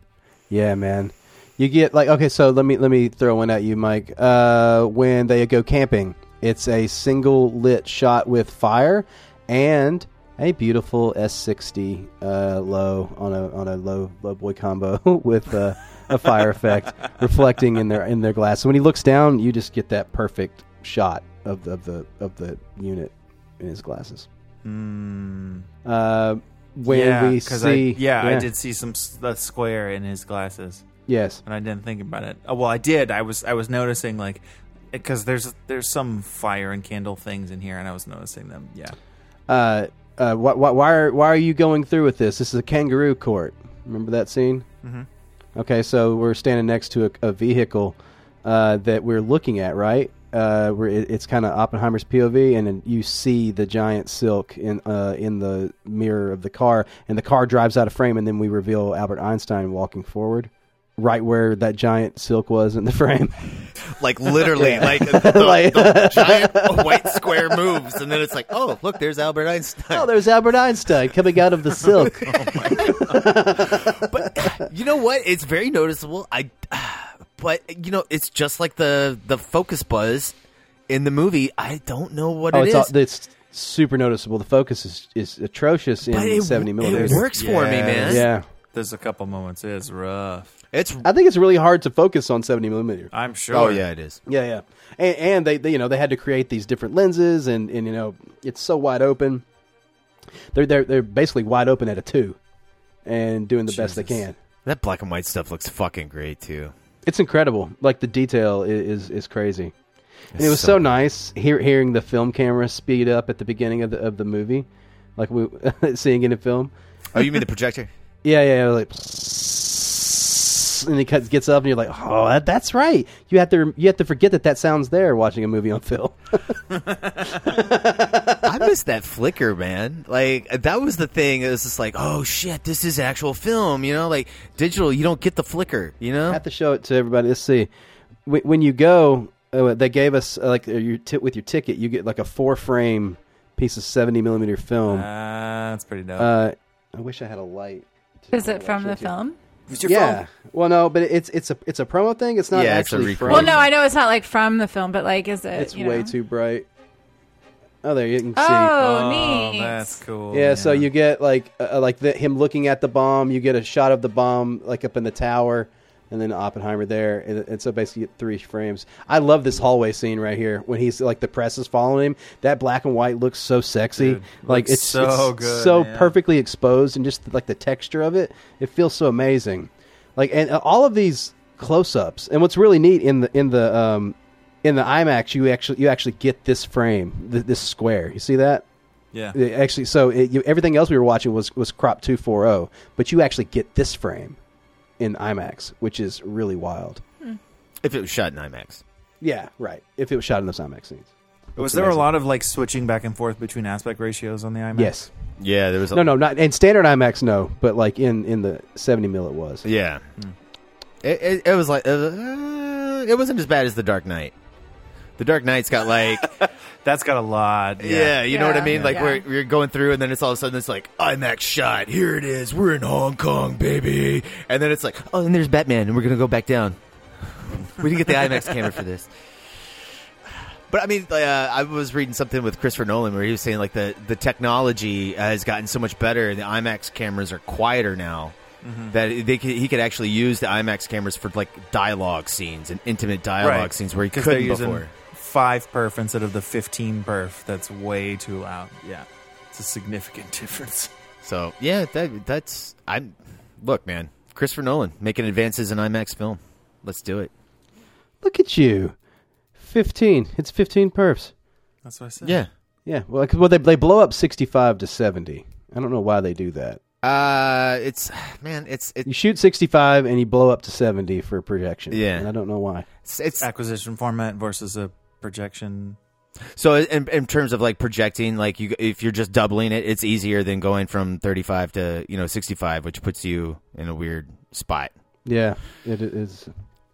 Yeah, man. You get like okay, so let me let me throw one at you, Mike. Uh, when they go camping, it's a single lit shot with fire and a beautiful S60 uh, low on a on a low low boy combo with uh, a fire effect reflecting in their in their glass. So when he looks down, you just get that perfect shot of the of the of the unit in his glasses. Uh, when yeah, we see, I, yeah, I did see some the square in his glasses, Yes, and I didn't think about it. Oh, well, I did. I was I was noticing like because there's there's some fire and candle things in here, and I was noticing them. Yeah. uh, uh, wh- wh- why are why are you going through with this? This is a kangaroo court. Remember that scene? Mm-hmm. Okay, so we're standing next to a, a vehicle uh, that we're looking at, right? Uh, where it, it's kind of Oppenheimer's POV, and then you see the giant silk in uh, in the mirror of the car, and the car drives out of frame, and then we reveal Albert Einstein walking forward, right where that giant silk was in the frame. Like literally, like the, Like- the giant white square moves, and then it's like, oh, look, there's Albert Einstein. oh, there's Albert Einstein coming out of the silk. but you know what? It's very noticeable. I, but you know, it's just like the the focus buzz in the movie. I don't know what oh, it it's, is. all, it's super noticeable. The focus is, is atrocious in but it, 70 it millimeters. works for me, Yes. man. Yeah. There's a couple moments. It is rough. It's I think it's really hard to focus on 70 millimeter. I'm sure. oh yeah, it is. Yeah, yeah. And, and they, they, you know, they had to create these different lenses, and, and you know, it's so wide open. They're they're they're basically wide open at a two, and doing the best they can. That black and white stuff looks fucking great too. It's incredible. Like the detail is is, is crazy. And it was so so, nice hear, hearing the film camera speed up at the beginning of the of the movie, like we seeing it in film. Oh, you mean the projector? Yeah, yeah, yeah, like, and he cuts, gets up, and you're like, "Oh, that, that's right." You have to you have to forget that that sounds there watching a movie on film. I miss that flicker, man. Like that was the thing. It was just like, oh shit, this is actual film. You know, like digital, you don't get the flicker. You know, I have to show it to everybody. Let's see. When, when you go, uh, they gave us uh, like uh, your t- with your ticket, you get like a four frame piece of seventy millimeter film. Uh, that's pretty dope. Uh, I wish I had a light. Is it from the film? Yeah. Well, no, but it's it's a it's a promo thing. It's not Yeah, it's a actually recreation. from. Well, no, I know it's not like from the film, but like, is it? it's you way know? too bright. Oh, there you can see. Oh, oh, neat. that's cool. Yeah, so you get like uh, like the, him looking at the bomb. You get a shot of the bomb like up in the tower, and then Oppenheimer there. And, and so basically, three frames. I love this hallway scene right here when he's like the press is following him. That black and white looks so sexy. Dude, like it's so it's good, so man. perfectly exposed, and just like the texture of it, it feels so amazing. Like and uh, all of these close ups. And what's really neat in the in the um, in the IMAX, you actually you actually get this frame, th- this square. You see that? Yeah. It actually, so it, you, everything else we were watching was was crop two four zero, but you actually get this frame in IMAX, which is really wild. if it was shot in IMAX. Yeah, right. If it was shot in those IMAX scenes, Was Looks there a amazing. lot of like switching back and forth between aspect ratios on the IMAX? Yes. Yeah, there was. A, No, no, not in standard IMAX. No, but like in in the seventy mil, it was. Yeah, it, it, it was like uh, it wasn't as bad as the Dark Knight. The Dark Knight's got like That's got a lot. yeah, Yeah. you know what I Yeah. mean. Like Yeah. where you're going through, and then it's all of a sudden it's like IMAX shot. Here it is. We're in Hong Kong, baby. And then it's like, oh, and there's Batman, and we're gonna go back down. we didn't get the IMAX camera for this. But I mean, uh, I was reading something with Christopher Nolan where he was saying like the the technology has gotten so much better, and the IMAX cameras are quieter now. That they could, he could actually use the IMAX cameras for like dialogue scenes and intimate dialogue Right. scenes where he couldn't using before. Five perf instead of the 15 perf. That's way too loud. Yeah. It's a significant difference. So yeah, that that's I'm look, man, Christopher Nolan making advances in IMAX film. Let's do it. Look at you, fifteen. It's fifteen perfs. That's what I said. Yeah. Yeah. Well, 'cause- well, they they blow up sixty five to seventy. I don't know why they do that. Uh, it's man, it's it, You shoot sixty five and you blow up to seventy for projection. Yeah. and I don't know why. it's it's Acquisition format versus a projection. so in, in terms of like projecting, like you if you're just doubling it, it's easier than going from 35 to you know 65, which puts you in a weird spot Yeah, it is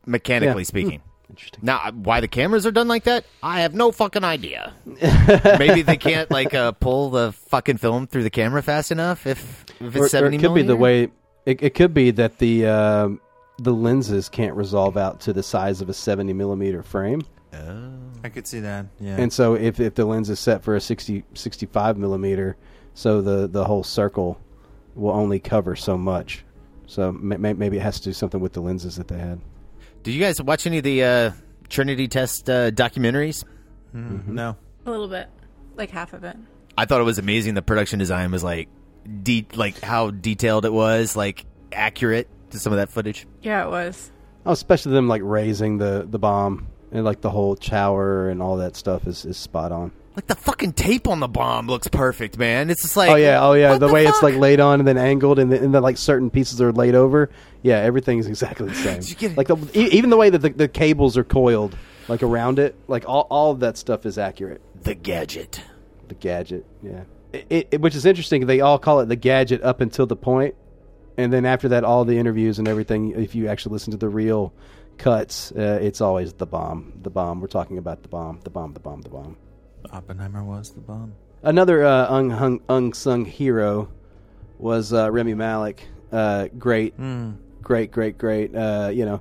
mechanically Yeah. speaking. interesting. Now, why the cameras are done like that, I have no fucking idea. Maybe they can't like uh, pull the fucking film through the camera fast enough. If if it's Or- or seventy it could be the way. It, it could be that the um, the lenses can't resolve out to the size of a seventy millimeter frame, I could see that. Yeah. and so if, if the lens is set for a 60, 65 millimeter, so the the whole circle will only cover so much. So may, may- maybe it has to do something with the lenses that they had. Did you guys watch any of the uh, Trinity Test uh, documentaries? no. A little bit, like half of it. I thought it was amazing. The production design was like, de- like how detailed it was, like accurate to some of that footage. Yeah, it was. Oh, especially them like raising the the bomb and like the whole shower and all that stuff is, is spot on. Like the fucking tape on the bomb looks perfect, man. It's just like, oh yeah, oh yeah. what The, way it's like laid on and then angled, and then, and then like certain pieces are laid over. Yeah, everything is exactly the same. Did you get? Like the, e- even the way that the, the cables are coiled, like around it, like all all of that stuff is accurate. the gadget. The gadget, yeah. It, it, which is interesting. They all call it the gadget up until the point, and then after that, all the interviews and everything. If you actually listen to the real cuts, uh, it's always the bomb. The bomb. We're talking about the bomb. The bomb. The bomb. The bomb. Oppenheimer was the bomb. Another uh, unhung, unsung hero was uh, Rami Malek. Uh, great, great, great, great. Uh, you know,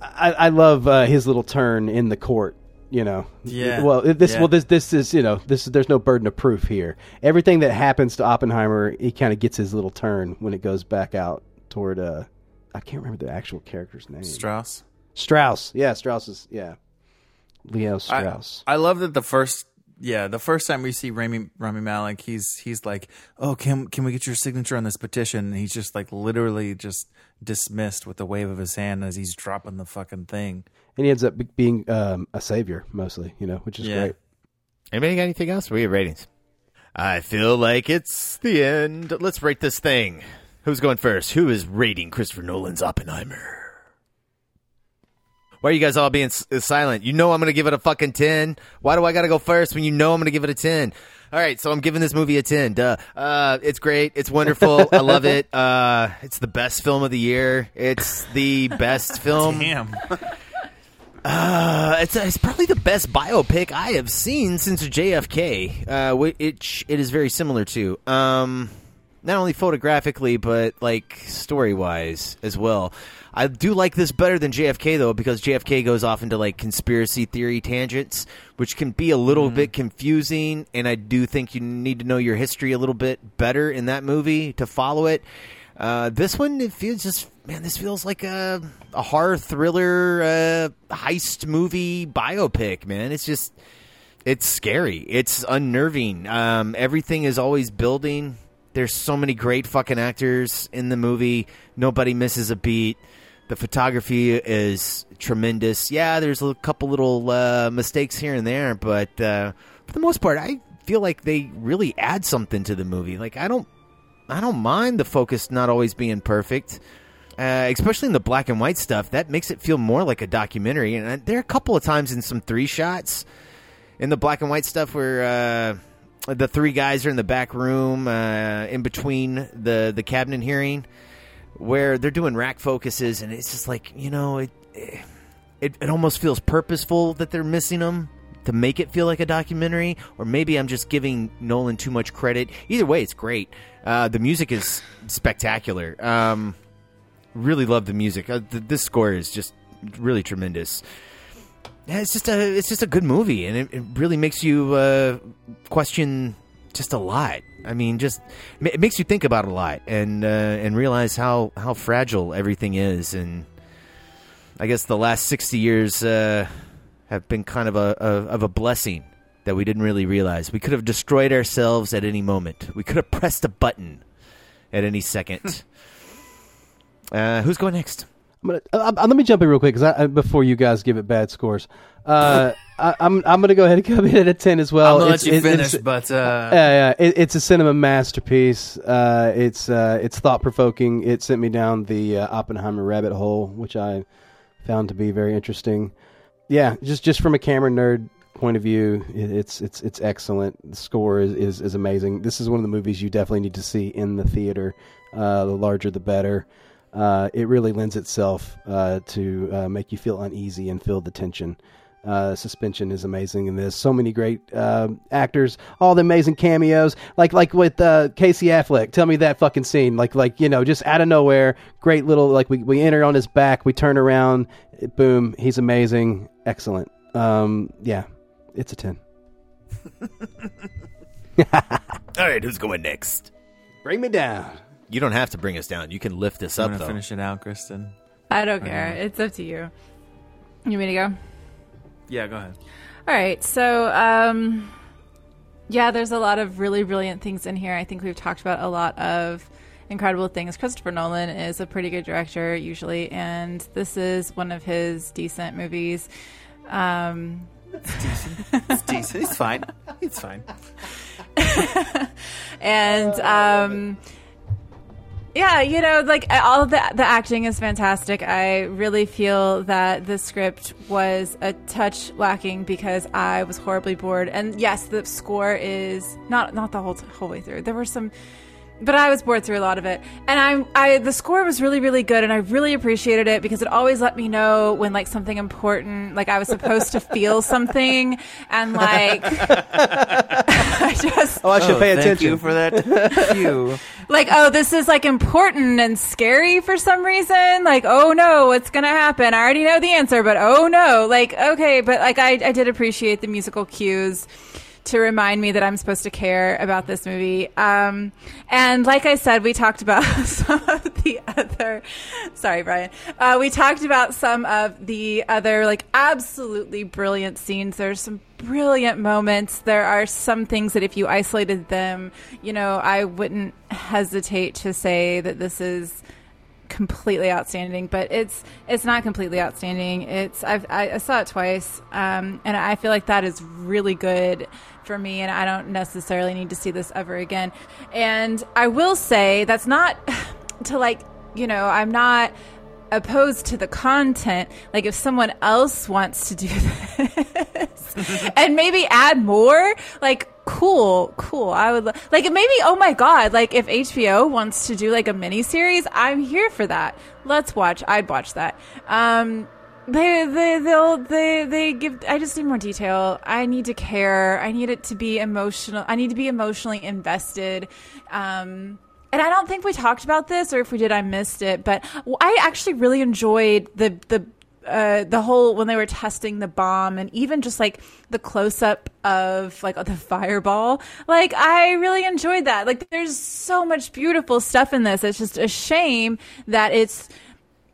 I, I love uh, his little turn in the court. You know, Yeah. Well, this, Yeah. well, this, this is you know, this is there's no burden of proof here. Everything that happens to Oppenheimer, he kind of gets his little turn when it goes back out toward. Uh, I can't remember the actual character's name. Strauss. Strauss. Yeah, Strauss is yeah. Leo Strauss. I love that the first yeah, the first time we see Rami Rami Malek, he's he's like, "Oh, can can we get your signature on this petition?" And he's just like literally just dismissed with a wave of his hand as he's dropping the fucking thing. and he ends up being um, a savior mostly. You know, which is Yeah. great. Anybody got anything else? We have ratings. I feel like it's the end. Let's rate this thing. Who's going first? Who is rating Christopher Nolan's Oppenheimer? Why are you guys all being s- uh, silent? You know I'm going to give it a fucking 10. Why do I got to go first when you know I'm going to give it a 10? All right, so I'm giving this movie a 10. Duh. Uh, it's great. It's wonderful. I love it. Uh, it's the best film of the year. It's the best film. Damn. Uh, it's, it's probably the best biopic I have seen since JFK. Uh, whi- it sh- it is very similar to um, not only photographically but like story wise as well. I do like this better than JFK though because JFK goes off into like conspiracy theory tangents, which can be a little bit confusing. And I do think you need to know your history a little bit better in that movie to follow it. Uh, this one, it feels just man. This feels like a, a horror thriller uh, heist movie biopic. Man, it's just it's scary. It's unnerving. Um, everything is always building. There's so many great fucking actors in the movie. Nobody misses a beat. The photography is tremendous. Yeah, there's a couple little uh, mistakes here and there, but uh, for the most part, I feel like they really add something to the movie. Like I don't I don't mind the focus not always being perfect, uh, especially in the black and white stuff. That makes it feel more like a documentary. And there are a couple of times in some three shots in the black and white stuff where uh, the three guys are in the back room uh, in between the the cabinet hearing, where they're doing rack focuses, and it's just like you know it. It, it almost feels purposeful that they're missing them to make it feel like a documentary, or maybe I'm just giving Nolan too much credit. Either way, it's great. Uh, the music is spectacular. Um, really love the music. Uh, th- this score is just really tremendous. Yeah, it's just a it's just a good movie, and it, it really makes you uh, question just a lot. I mean, just it makes you think about a lot and uh, and realize how how fragile everything is. And I guess the last sixty years uh, have been kind of a, a of a blessing that we didn't really realize. We could have destroyed ourselves at any moment. We could have pressed a button at any second. uh, who's going next? Gonna, uh, uh, let me jump in real quick because I, I, before you guys give it bad scores, uh, I, I'm I'm gonna go ahead and come in at a ten as well. I'm It's- let you it- finish, it's- but uh, yeah, yeah, it, it's a cinema masterpiece. Uh, it's uh, it's thought provoking. It sent me down the uh, Oppenheimer rabbit hole, which I found to be very interesting. Yeah, just just from a camera nerd point of view, it, it's it's it's excellent. The score is, is is amazing. This is one of the movies you definitely need to see in the theater. Uh, the larger, the better. Uh, it really lends itself uh, to uh, make you feel uneasy and feel the tension. Uh, suspension is amazing in this. So many great um actors, all the amazing cameos, like like with uh, Casey Affleck. Tell me that fucking scene, like like you know, just out of nowhere, great little like we we enter on his back, we turn around, boom, he's amazing, excellent. Um, yeah, it's a ten. All right, who's going next? Bring me down. You don't have to bring us down. You can lift us I'm up, though. finish it out, Kristen. I don't care. It's up to you. You want me to go? Yeah, go ahead. All right. So, um, yeah, there's a lot of really brilliant things in here. I think we've talked about a lot of incredible things. Christopher Nolan is a pretty good director usually, and this is one of his decent movies. Um, It's decent. It's fine. It's fine. and um yeah you know like uh, all of the the acting is fantastic. I really feel that the script was a touch lacking because i was horribly bored. And yes the score is not not the whole whole way through. There were some but I was bored through a lot of it, and I'm I the score was really really good, and I really appreciated it because it always let me know when like something important, like I was supposed to feel something, and like I just Oh, I should Oh, pay thank attention. you for that. Cue. like oh this is like important and scary for some reason? Like oh no what's gonna happen? I already know the answer but oh no. Like okay but like i, I did appreciate the musical cues to remind me that i'm supposed to care about this movie um, and like i said we talked about some of the other sorry brian uh, we talked about some of the other like absolutely brilliant scenes there's some brilliant moments. There are some things that if you isolated them, you know, I wouldn't hesitate to say that this is completely outstanding, but it's it's not completely outstanding. It's I've, I, I saw it twice, um, and I feel like that is really good for me, and I don't necessarily need to see this ever again. And I will say that's not. to like you know I'm not opposed to the content. Like if someone else wants to do this and maybe add more, like cool, cool. I would lo- like maybe. Oh my god! Like if HBO wants to do like a mini series, I'm here for that. Let's watch. I'd watch that. Um, they they they'll they they give. I just need more detail. I need to care. I need it to be emotional. I need to be emotionally invested. Um. And I don't think we talked about this, or if we did, I missed it. But I actually really enjoyed the the uh, the whole when they were testing the bomb and even just like the close up of like the fireball like i really enjoyed that like there's so much beautiful stuff in this it's just a shame that it's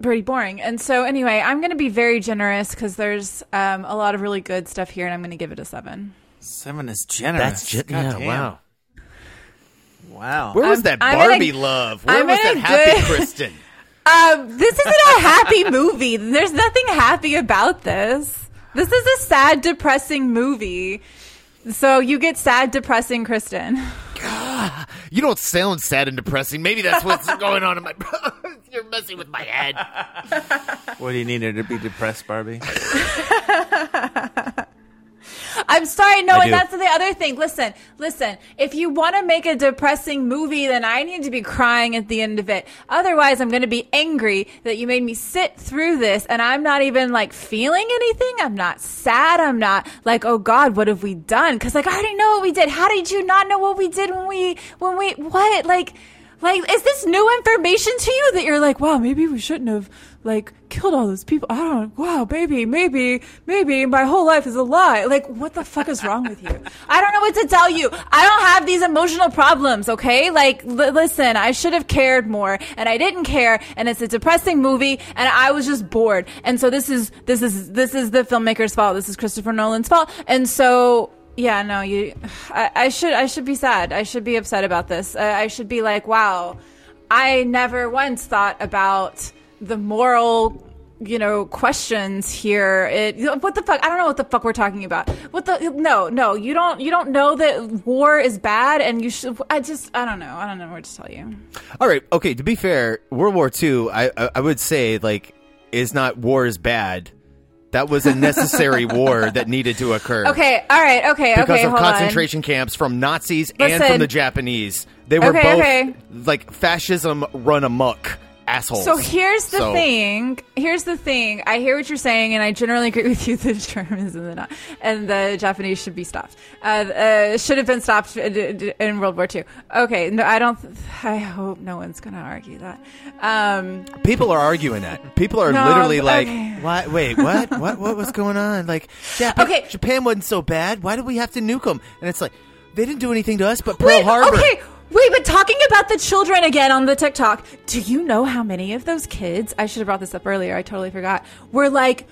pretty boring and so anyway i'm gonna be very generous because there's um, a lot of really good stuff here and i'm gonna give it a seven Seven is generous. That's ju- God yeah, damn. wow. Wow. Where was I'm- that I'm a- Barbie love? Where I'm was that a happy good- Kristen? um, this isn't a happy movie there's nothing happy about this this is a sad depressing movie so you get sad depressing kristen You don't sound sad and depressing. Maybe that's what's going on in my. You're messing with my head. What do you need her to be depressed, Barbie? I'm sorry, no, I and do. that's the other thing. Listen, listen. If you want to make a depressing movie, then I need to be crying at the end of it. Otherwise, I'm going to be angry that you made me sit through this, and I'm not even like feeling anything. I'm not sad. I'm not like, oh God, what have we done? Because like I already know what we did. How did you not know what we did when we when we what like? Like, is this new information to you that you're like, wow, maybe we shouldn't have like killed all those people? I don't. Wow, maybe, maybe, maybe my whole life is a lie. Like, what the fuck is wrong with you? I don't know what to tell you. I don't have these emotional problems. Okay, like, li- listen, I should have cared more, and I didn't care, and it's a depressing movie, and I was just bored, and so this is this is this is the filmmaker's fault. This is Christopher Nolan's fault, and so yeah, no, you. I, I should. I should be sad. I should be upset about this. Uh, I should be like, wow, I never once thought about the moral, you know, questions here. It. What the fuck? I don't know what the fuck we're talking about. What the? No, no, you don't. You don't know that war is bad, and you should. I just. I don't know. I don't know what to tell you. All right. Okay. To be fair, World War II, I, I I would say like is not war is bad. That was a necessary war that needed to occur. Okay. All right. Okay. Because okay. of hold on. concentration camps from Nazis and from the Japanese. They were Okay, both okay. like fascism run amok assholes. So here's the So- thing. Here's the thing. I hear what you're saying, and I generally agree with you. The Germans and the not, and the Japanese should be stopped. Uh, uh, should have been stopped in in World War II. Okay, no, I don't. I hope no one's going to argue that. Um, People are arguing that. People are No, literally like, okay. "What? Wait, what? what? What was going on? Like, Japan, Okay. Japan wasn't so bad. Why did we have to nuke them?" And it's like, they didn't do anything to us, but Pearl wait, Harbor. okay. Wait, but talking about the children again on the TikTok, do you know how many of those kids? I should have brought this up earlier. I totally forgot. Were like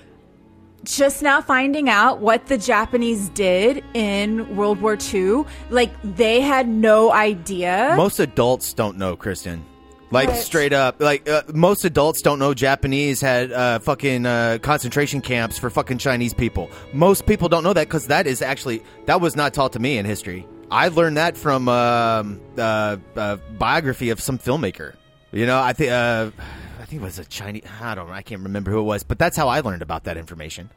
just now finding out what the Japanese did in World War II. Like they had no idea. Most adults don't know, Kristen. Like straight up, like uh, most adults don't know Japanese had uh, fucking uh, concentration camps for fucking Chinese people. Most people don't know that because that is actually that was not taught to me in history. I learned that from um, uh, uh, biography of some filmmaker. You know, I think uh, I think it was a Chinese. I don't. I can't remember who it was, but that's how I learned about that information.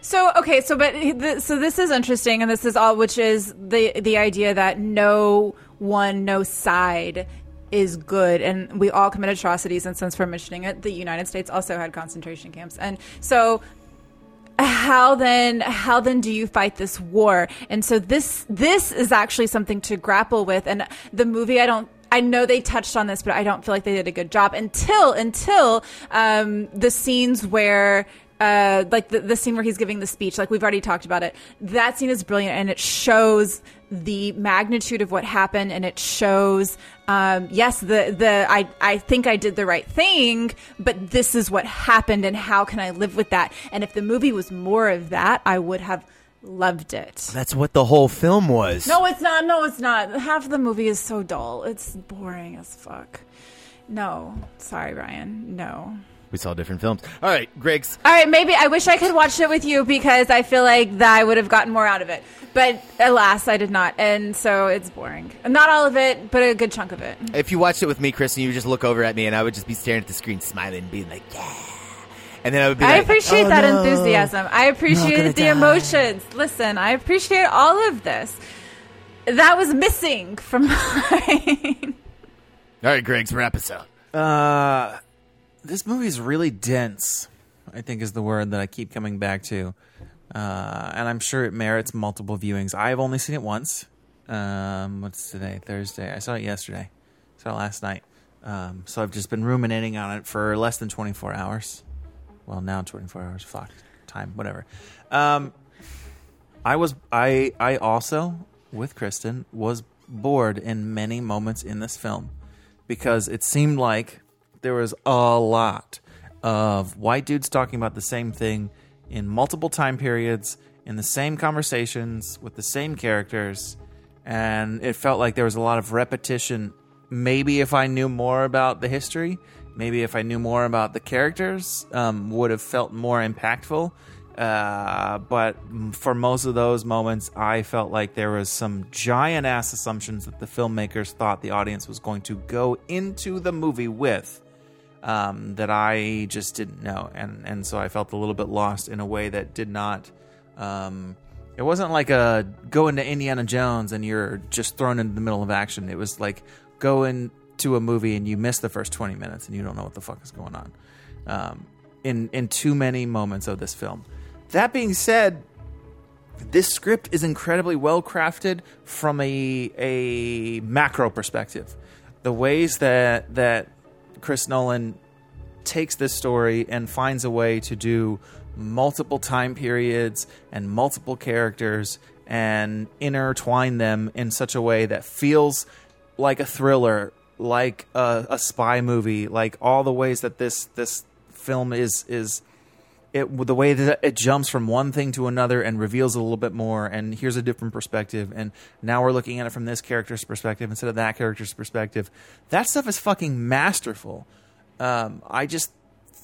So okay, so but so this is interesting, and this is all, which is the the idea that no one, no side is good, and we all commit atrocities. And since we're mentioning it, the United States also had concentration camps, and so how then how then do you fight this war? And so this this is actually something to grapple with. And the movie i don't I know they touched on this, but I don't feel like they did a good job until until um, the scenes where uh, like the, the scene where he's giving the speech, like we've already talked about it. That scene is brilliant, and it shows the magnitude of what happened, and it shows, um, yes, the the I I think I did the right thing, but this is what happened, and how can I live with that? And if the movie was more of that, I would have loved it. That's what the whole film was. No, it's not. No, it's not. Half of the movie is so dull. It's boring as fuck. No, sorry, Ryan. No, We saw different films. All right, Greg's. All right, maybe I wish I could watch it with you because I feel like that I would have gotten more out of it. But alas, I did not, and so it's boring. Not all of it, but a good chunk of it. If you watched it with me, Chris, and you would just look over at me, and I would just be staring at the screen, smiling, being like, "Yeah," and then I would be I like, appreciate "Oh, that no. enthusiasm. I appreciate the die. emotions. Listen, I appreciate all of this. That was missing from mine. All right, Greg's wrap us up. Uh, this movie is really dense. I think is the word that I keep coming back to, uh, and I'm sure it merits multiple viewings. I've only seen it once. Um, what's today? Thursday. I saw it yesterday. saw it last night. Um, so I've just been ruminating on it for less than 24 hours. Well, now 24 hours. Fuck time, whatever. Um, I was I I also with Kristen was bored in many moments in this film because it seemed like there was a lot of white dudes talking about the same thing in multiple time periods in the same conversations with the same characters and it felt like there was a lot of repetition. Maybe if i knew more about the history maybe if i knew more about the characters um, would have felt more impactful. Uh, but for most of those moments, I felt like there was some giant ass assumptions that the filmmakers thought the audience was going to go into the movie with um, that I just didn't know, and and so I felt a little bit lost in a way that did not. Um, it wasn't like a go into Indiana Jones and you're just thrown into the middle of action. It was like go into a movie and you miss the first twenty minutes and you don't know what the fuck is going on. Um, in in too many moments of this film. That being said, this script is incredibly well crafted from a a macro perspective. The ways that that Chris Nolan takes this story and finds a way to do multiple time periods and multiple characters and intertwine them in such a way that feels like a thriller, like a, a spy movie, like all the ways that this this film is is it the way that it jumps from one thing to another and reveals a little bit more and here's a different perspective and now we're looking at it from this character's perspective instead of that character's perspective. That stuff is fucking masterful. Um, i just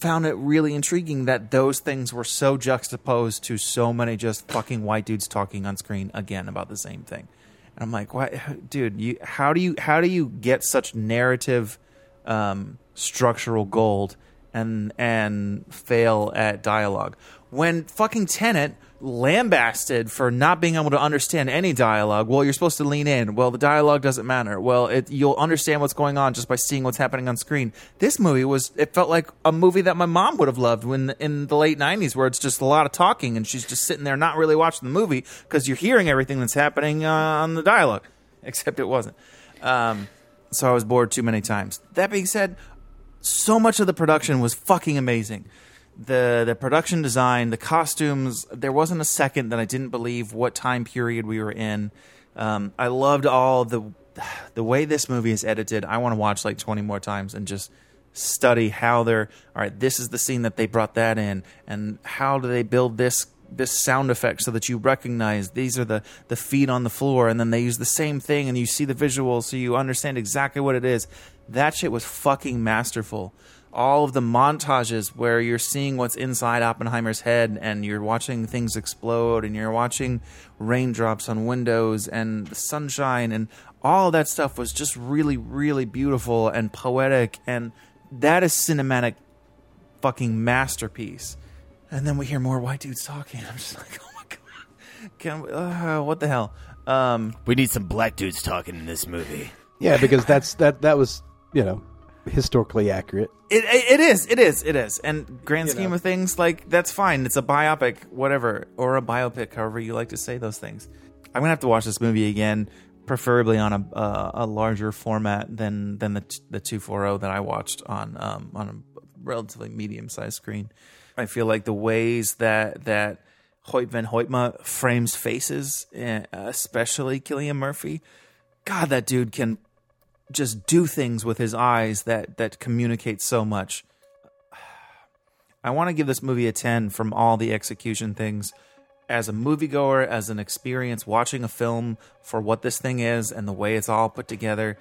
found it really intriguing that those things were so juxtaposed to so many just fucking white dudes talking on screen again about the same thing. And i'm like what? Dude you how do you how do you get such narrative um, structural gold and and fail at dialogue. When fucking Tenet lambasted for not being able to understand any dialogue, well, you're supposed to lean in. Well, the dialogue doesn't matter. Well, it, you'll understand what's going on just by seeing what's happening on screen. This movie was it felt like a movie that my mom would have loved when in the late '90s, where it's just a lot of talking and she's just sitting there not really watching the movie because you're hearing everything that's happening uh, on the dialogue, except it wasn't. Um, so I was bored too many times. That being said, so much of the production was fucking amazing. The the production design, the costumes, there wasn't a second that I didn't believe what time period we were in. Um, I loved all the the way this movie is edited. I want to watch like 20 more times and just study how they're all right, this is the scene that they brought that in and how do they build this this sound effect so that you recognize these are the the feet on the floor and then they use the same thing and you see the visual so you understand exactly what it is. That shit was fucking masterful. All of the montages where you're seeing what's inside Oppenheimer's head and you're watching things explode and you're watching raindrops on windows and the sunshine and all that stuff was just really really beautiful and poetic and that is cinematic fucking masterpiece and then we hear more white dudes talking. I'm just like, oh my god, Can we, uh, what the hell? Um, we need some black dudes talking in this movie. Yeah, because that's that that was you know historically accurate. It, it it is it is it is, and grand You scheme know. of things, like that's fine. It's a biopic, whatever, or a biopic, however you like to say those things. I'm gonna have to watch this movie again, preferably on a uh, a larger format than than the t- the two four zero that I watched on um on a relatively medium sized screen. I feel like the ways that that Hoyte van Hoytema frames faces, eh, especially Cillian Murphy, God, that dude can just do things with his eyes that that communicate so much. I want to give this movie a 10 from all the execution things. As a moviegoer, as an experience watching a film for what this thing is and the way it's all put together,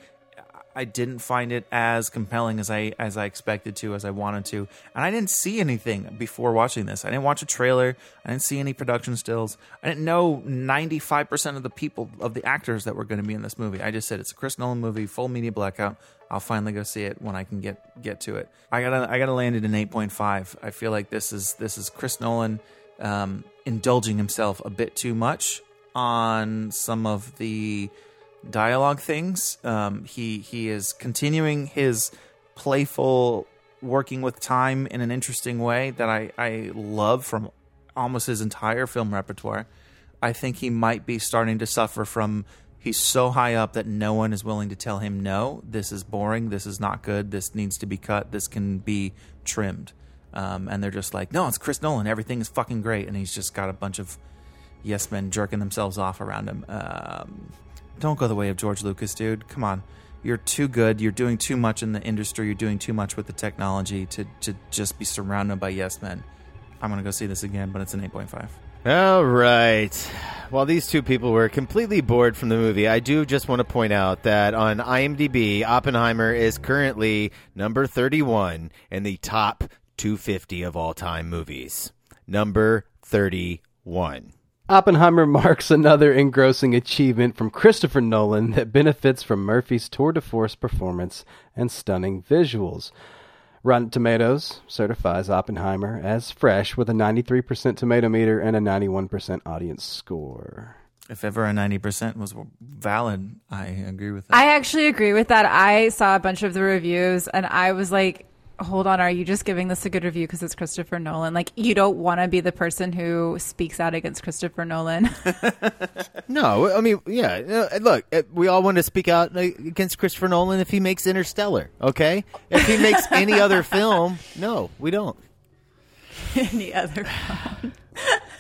I didn't find it as compelling as I as I expected to, as I wanted to, and I didn't see anything before watching this. I didn't watch a trailer. I didn't see any production stills. I didn't know ninety five percent of the people of the actors that were going to be in this movie. I just said it's a Chris Nolan movie, full media blackout. I'll finally go see it when I can get get to it. I gotta I gotta land it in eight point five. I feel like this is this is Chris Nolan um, indulging himself a bit too much on some of the dialogue things. Um, he he is continuing his playful working with time in an interesting way that I, I love from almost his entire film repertoire. I think he might be starting to suffer from he's so high up that no one is willing to tell him no, this is boring, this is not good, this needs to be cut, this can be trimmed. Um, and they're just like, no, it's Chris Nolan, everything is fucking great, and he's just got a bunch of yes men jerking themselves off around him. Um, don't go the way of George Lucas, dude. Come on. You're too good. You're doing too much in the industry. You're doing too much with the technology to, to just be surrounded by yes men. I'm going to go see this again, but it's an 8.5. All right. While these two people were completely bored from the movie, I do just want to point out that on IMDb, Oppenheimer is currently number 31 in the top 250 of all time movies. Number 31. Oppenheimer marks another engrossing achievement from Christopher Nolan that benefits from Murphy's tour de force performance and stunning visuals. Rotten Tomatoes certifies Oppenheimer as fresh with a 93% tomato meter and a 91% audience score. If ever a 90% was valid, I agree with that. I actually agree with that. I saw a bunch of the reviews and I was like, hold on, are you just giving this a good review because it's Christopher Nolan? Like, you don't want to be the person who speaks out against Christopher Nolan. No, I mean, yeah. Look, uh, we all want to speak out against Christopher Nolan if he makes Interstellar, okay? If he makes any other film, no, we don't. Any other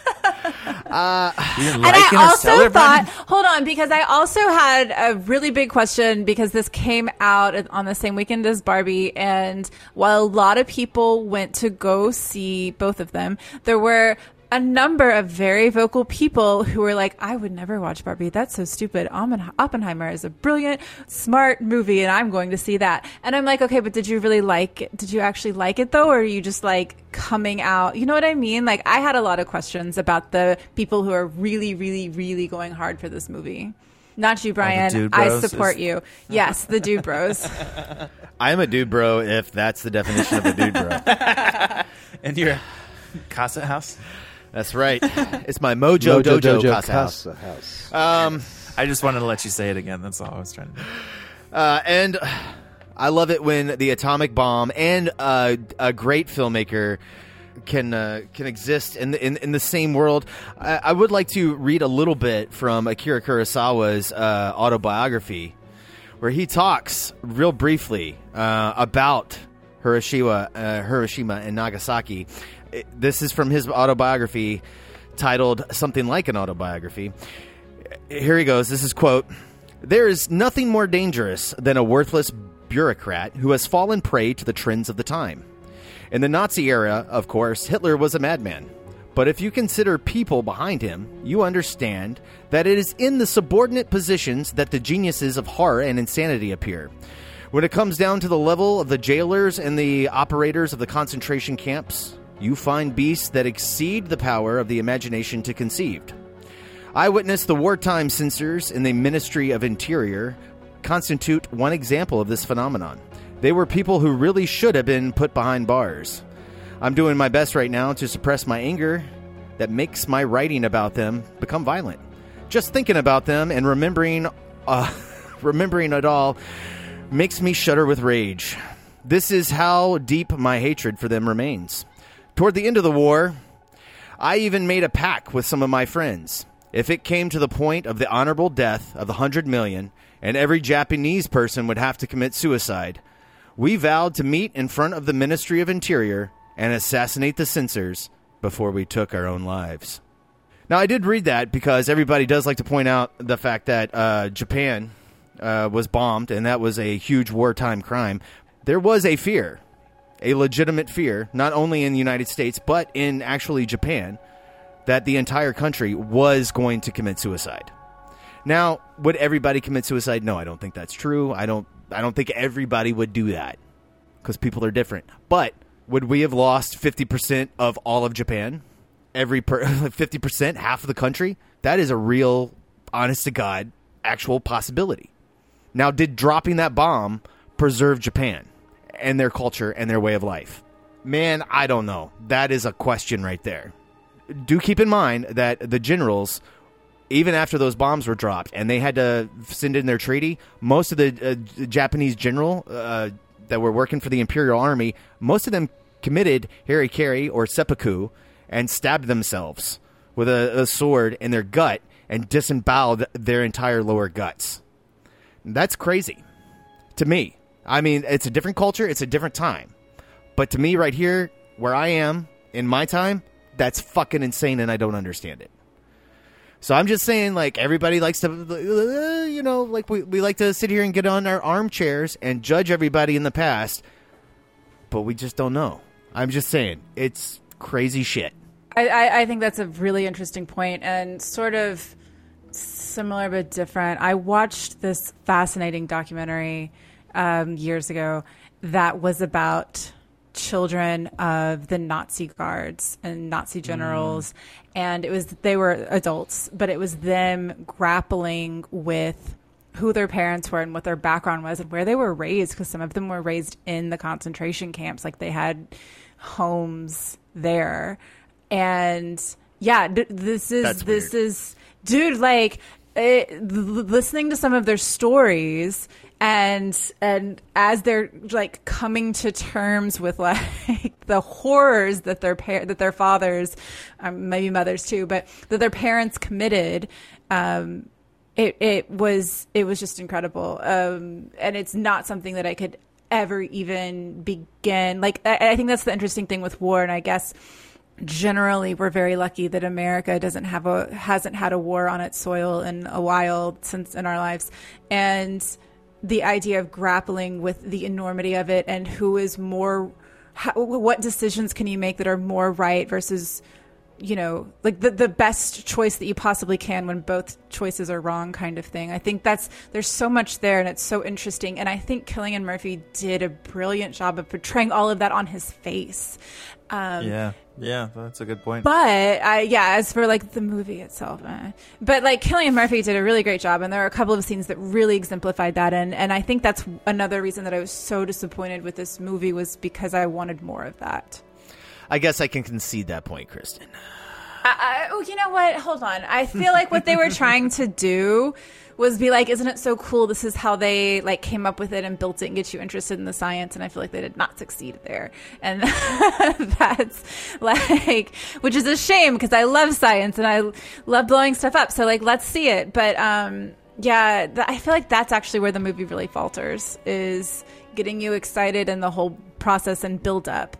Uh, and I also thought, hold on, because I also had a really big question because this came out on the same weekend as Barbie, and while a lot of people went to go see both of them, there were a number of very vocal people who were like, I would never watch Barbie. That's so stupid. Oppenheimer is a brilliant, smart movie, and I'm going to see that. And I'm like, okay, but did you really like it? Did you actually like it though? Or are you just like coming out? You know what I mean? Like, I had a lot of questions about the people who are really, really, really going hard for this movie. Not you, Brian. I support is- you. Yes, the dude bros. I'm a dude bro if that's the definition of a dude bro. And your Casa House? That's right. It's my Mojo, Dojo, Casa House. Casa House. Um, I just wanted to let you say it again. That's all I was trying to do. Uh, and I love it when the atomic bomb and uh, a great filmmaker can uh, can exist in the, in, in the same world. I, I would like to read a little bit from Akira Kurosawa's uh, autobiography, where he talks real briefly uh, about Hiroshima, uh, Hiroshima and Nagasaki. This is from his autobiography, titled something like an autobiography here he goes. This is quote. There is nothing more dangerous than a worthless bureaucrat who has fallen prey to the trends of the time. In the Nazi era, of course, Hitler was a madman. But if you consider people behind him, you understand that it is in the subordinate positions that the geniuses of horror and insanity appear. When it comes down to the level of the jailers and the operators of the concentration camps, you find beasts that exceed the power of the imagination to conceive. I witnessed the wartime censors in the Ministry of Interior constitute one example of this phenomenon. They were people who really should have been put behind bars. I'm doing my best right now to suppress my anger that makes my writing about them become violent. Just thinking about them and remembering uh, remembering it all makes me shudder with rage. This is how deep my hatred for them remains. Toward the end of the war, I even made a pact with some of my friends. If it came to the point of the honorable death of the hundred million, and every Japanese person would have to commit suicide, we vowed to meet in front of the Ministry of Interior and assassinate the censors before we took our own lives. Now, I did read that because everybody does like to point out the fact that uh, Japan uh, was bombed, and that was a huge wartime crime. There was a fear, a legitimate fear, not only in the United States, but in actually Japan, that the entire country was going to commit suicide. Now, would everybody commit suicide? No, I don't think that's true. I don't. I don't think everybody would do that because people are different. But would we have lost fifty percent of all of Japan? Every fifty percent, half of the country. That is a real, honest to God, actual possibility. Now, did dropping that bomb preserve Japan and their culture and their way of life? Man, I don't know. That is a question right there. Do keep in mind that the generals, even after those bombs were dropped and they had to send in their treaty, most of the uh, Japanese general uh, that were working for the Imperial Army, most of them committed harakiri or seppuku and stabbed themselves with a, a sword in their gut and disemboweled their entire lower guts. That's crazy to me. I mean, it's a different culture, it's a different time. But to me, right here, where I am in my time, that's fucking insane and I don't understand it. So I'm just saying, like, everybody likes to, you know, like, we, we like to sit here and get on our armchairs and judge everybody in the past, but we just don't know. I'm just saying, it's crazy shit. I, I think that's a really interesting point and sort of similar but different. I watched this fascinating documentary um, years ago that was about children of the Nazi guards and Nazi generals, and it was they were adults, but it was them grappling with who their parents were and what their background was and where they were raised because some of them were raised in the concentration camps like they had homes there. And yeah th- this is That's this weird. is dude like it, l- listening to some of their stories and and as they're like coming to terms with like the horrors that their par- that their fathers um, maybe mothers too but that their parents committed um it it was it was just incredible. Um and it's not something that I could ever even begin like I, I think that's the interesting thing with war and I guess generally we're very lucky that America doesn't have a hasn't had a war on its soil in a while since in our lives. And the idea of grappling with the enormity of it and who is more how, what decisions can you make that are more right versus you know like the the best choice that you possibly can when both choices are wrong kind of thing i think that's there's so much there and it's so interesting and i think Cillian and murphy did a brilliant job of portraying all of that on his face um, yeah, yeah, that's a good point. but I, yeah, as for like the movie itself, eh. but like Cillian Murphy did a really great job, and there are a couple of scenes that really exemplified that, and and I think that's another reason that I was so disappointed with this movie was because I wanted more of that. I guess I can concede that point, Kristen. I, I, oh, you know what? Hold on. I feel like what they were trying to do was be like, isn't it so cool? This is how they like came up with it and built it and get you interested in the science. And I feel like they did not succeed there. And that's like, which is a shame because I love science and I love blowing stuff up. So like, let's see it. But, um, yeah, th- I feel like that's actually where the movie really falters is getting you excited in the whole process and build up.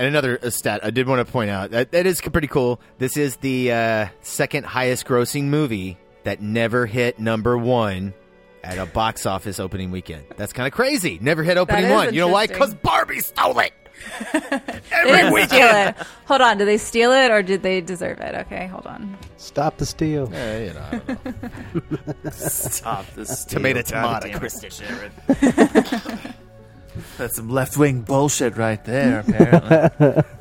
And another uh, stat I did want to point out that, that is pretty cool. This is the uh, second highest grossing movie that never hit number one at a box office opening weekend. That's kind of crazy. Never hit opening is one. You know why? Because. Barbie stole it. Every weekend. it. Hold on. Did they steal it or did they deserve it? Okay, hold on. Stop the steal. Yeah, you know, I don't know. Stop this. Tomato, steal. tomato, God damn it, Kristen. Jared. That's some left wing bullshit right there, apparently.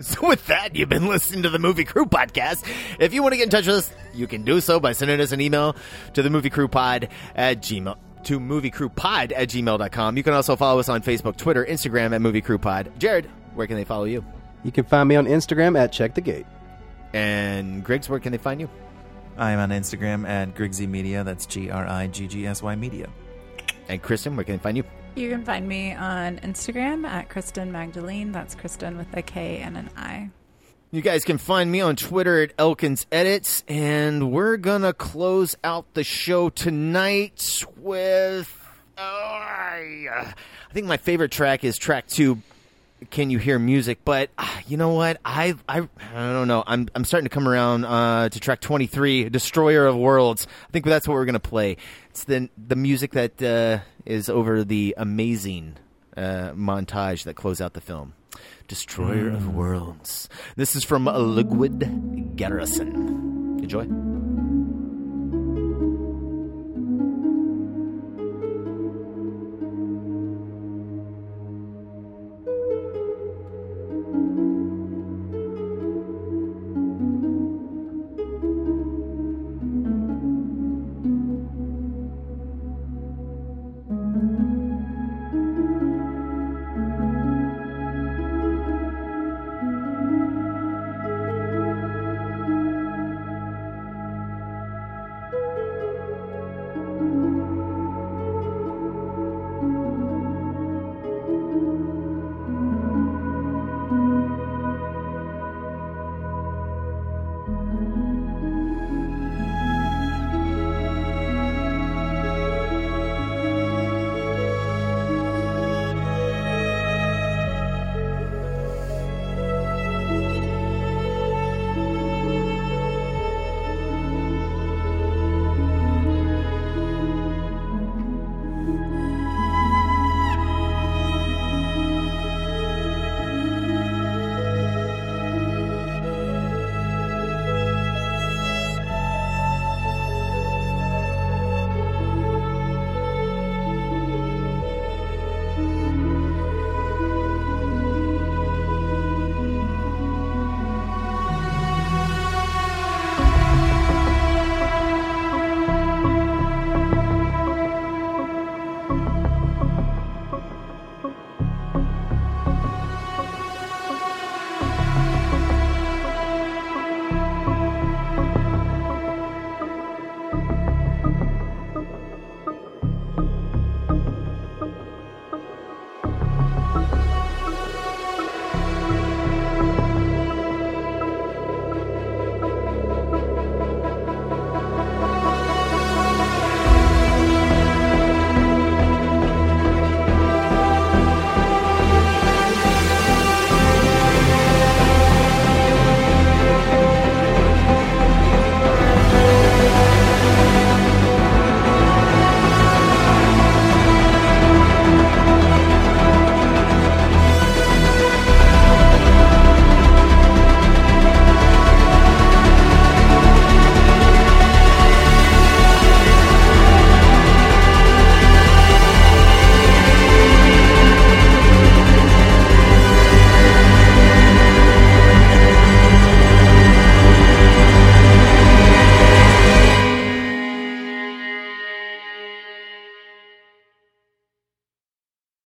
So with that, you've been listening to the Movie Crew Podcast. If you want to get in touch with us, you can do so by sending us an email to the Movie Crew Pod at Gmail to moviecrewpod at gmail.com. You can also follow us on Facebook, Twitter, Instagram at Movie Crew Pod. Jared, where can they follow you? You can find me on Instagram at Check the Gate. And Griggs, where can they find you? I'm on Instagram at Griggsy Media. That's G R I G G S Y Media. And Kristen, where can they find you? You can find me on Instagram at Kristen Magdalene. That's Kristen with a K and an I. You guys can find me on Twitter at Elkins Edits, and we're gonna close out the show tonight with. Oh, I, uh, I think my favorite track is track two. Can you hear music? But ah, you know what? I I I don't know. I'm I'm starting to come around uh, to track 23, Destroyer of Worlds. I think that's what we're gonna play. It's the the music that uh, is over the amazing uh, montage that close out the film. Destroyer of Worlds. This is from Ludwig Göransson. Enjoy.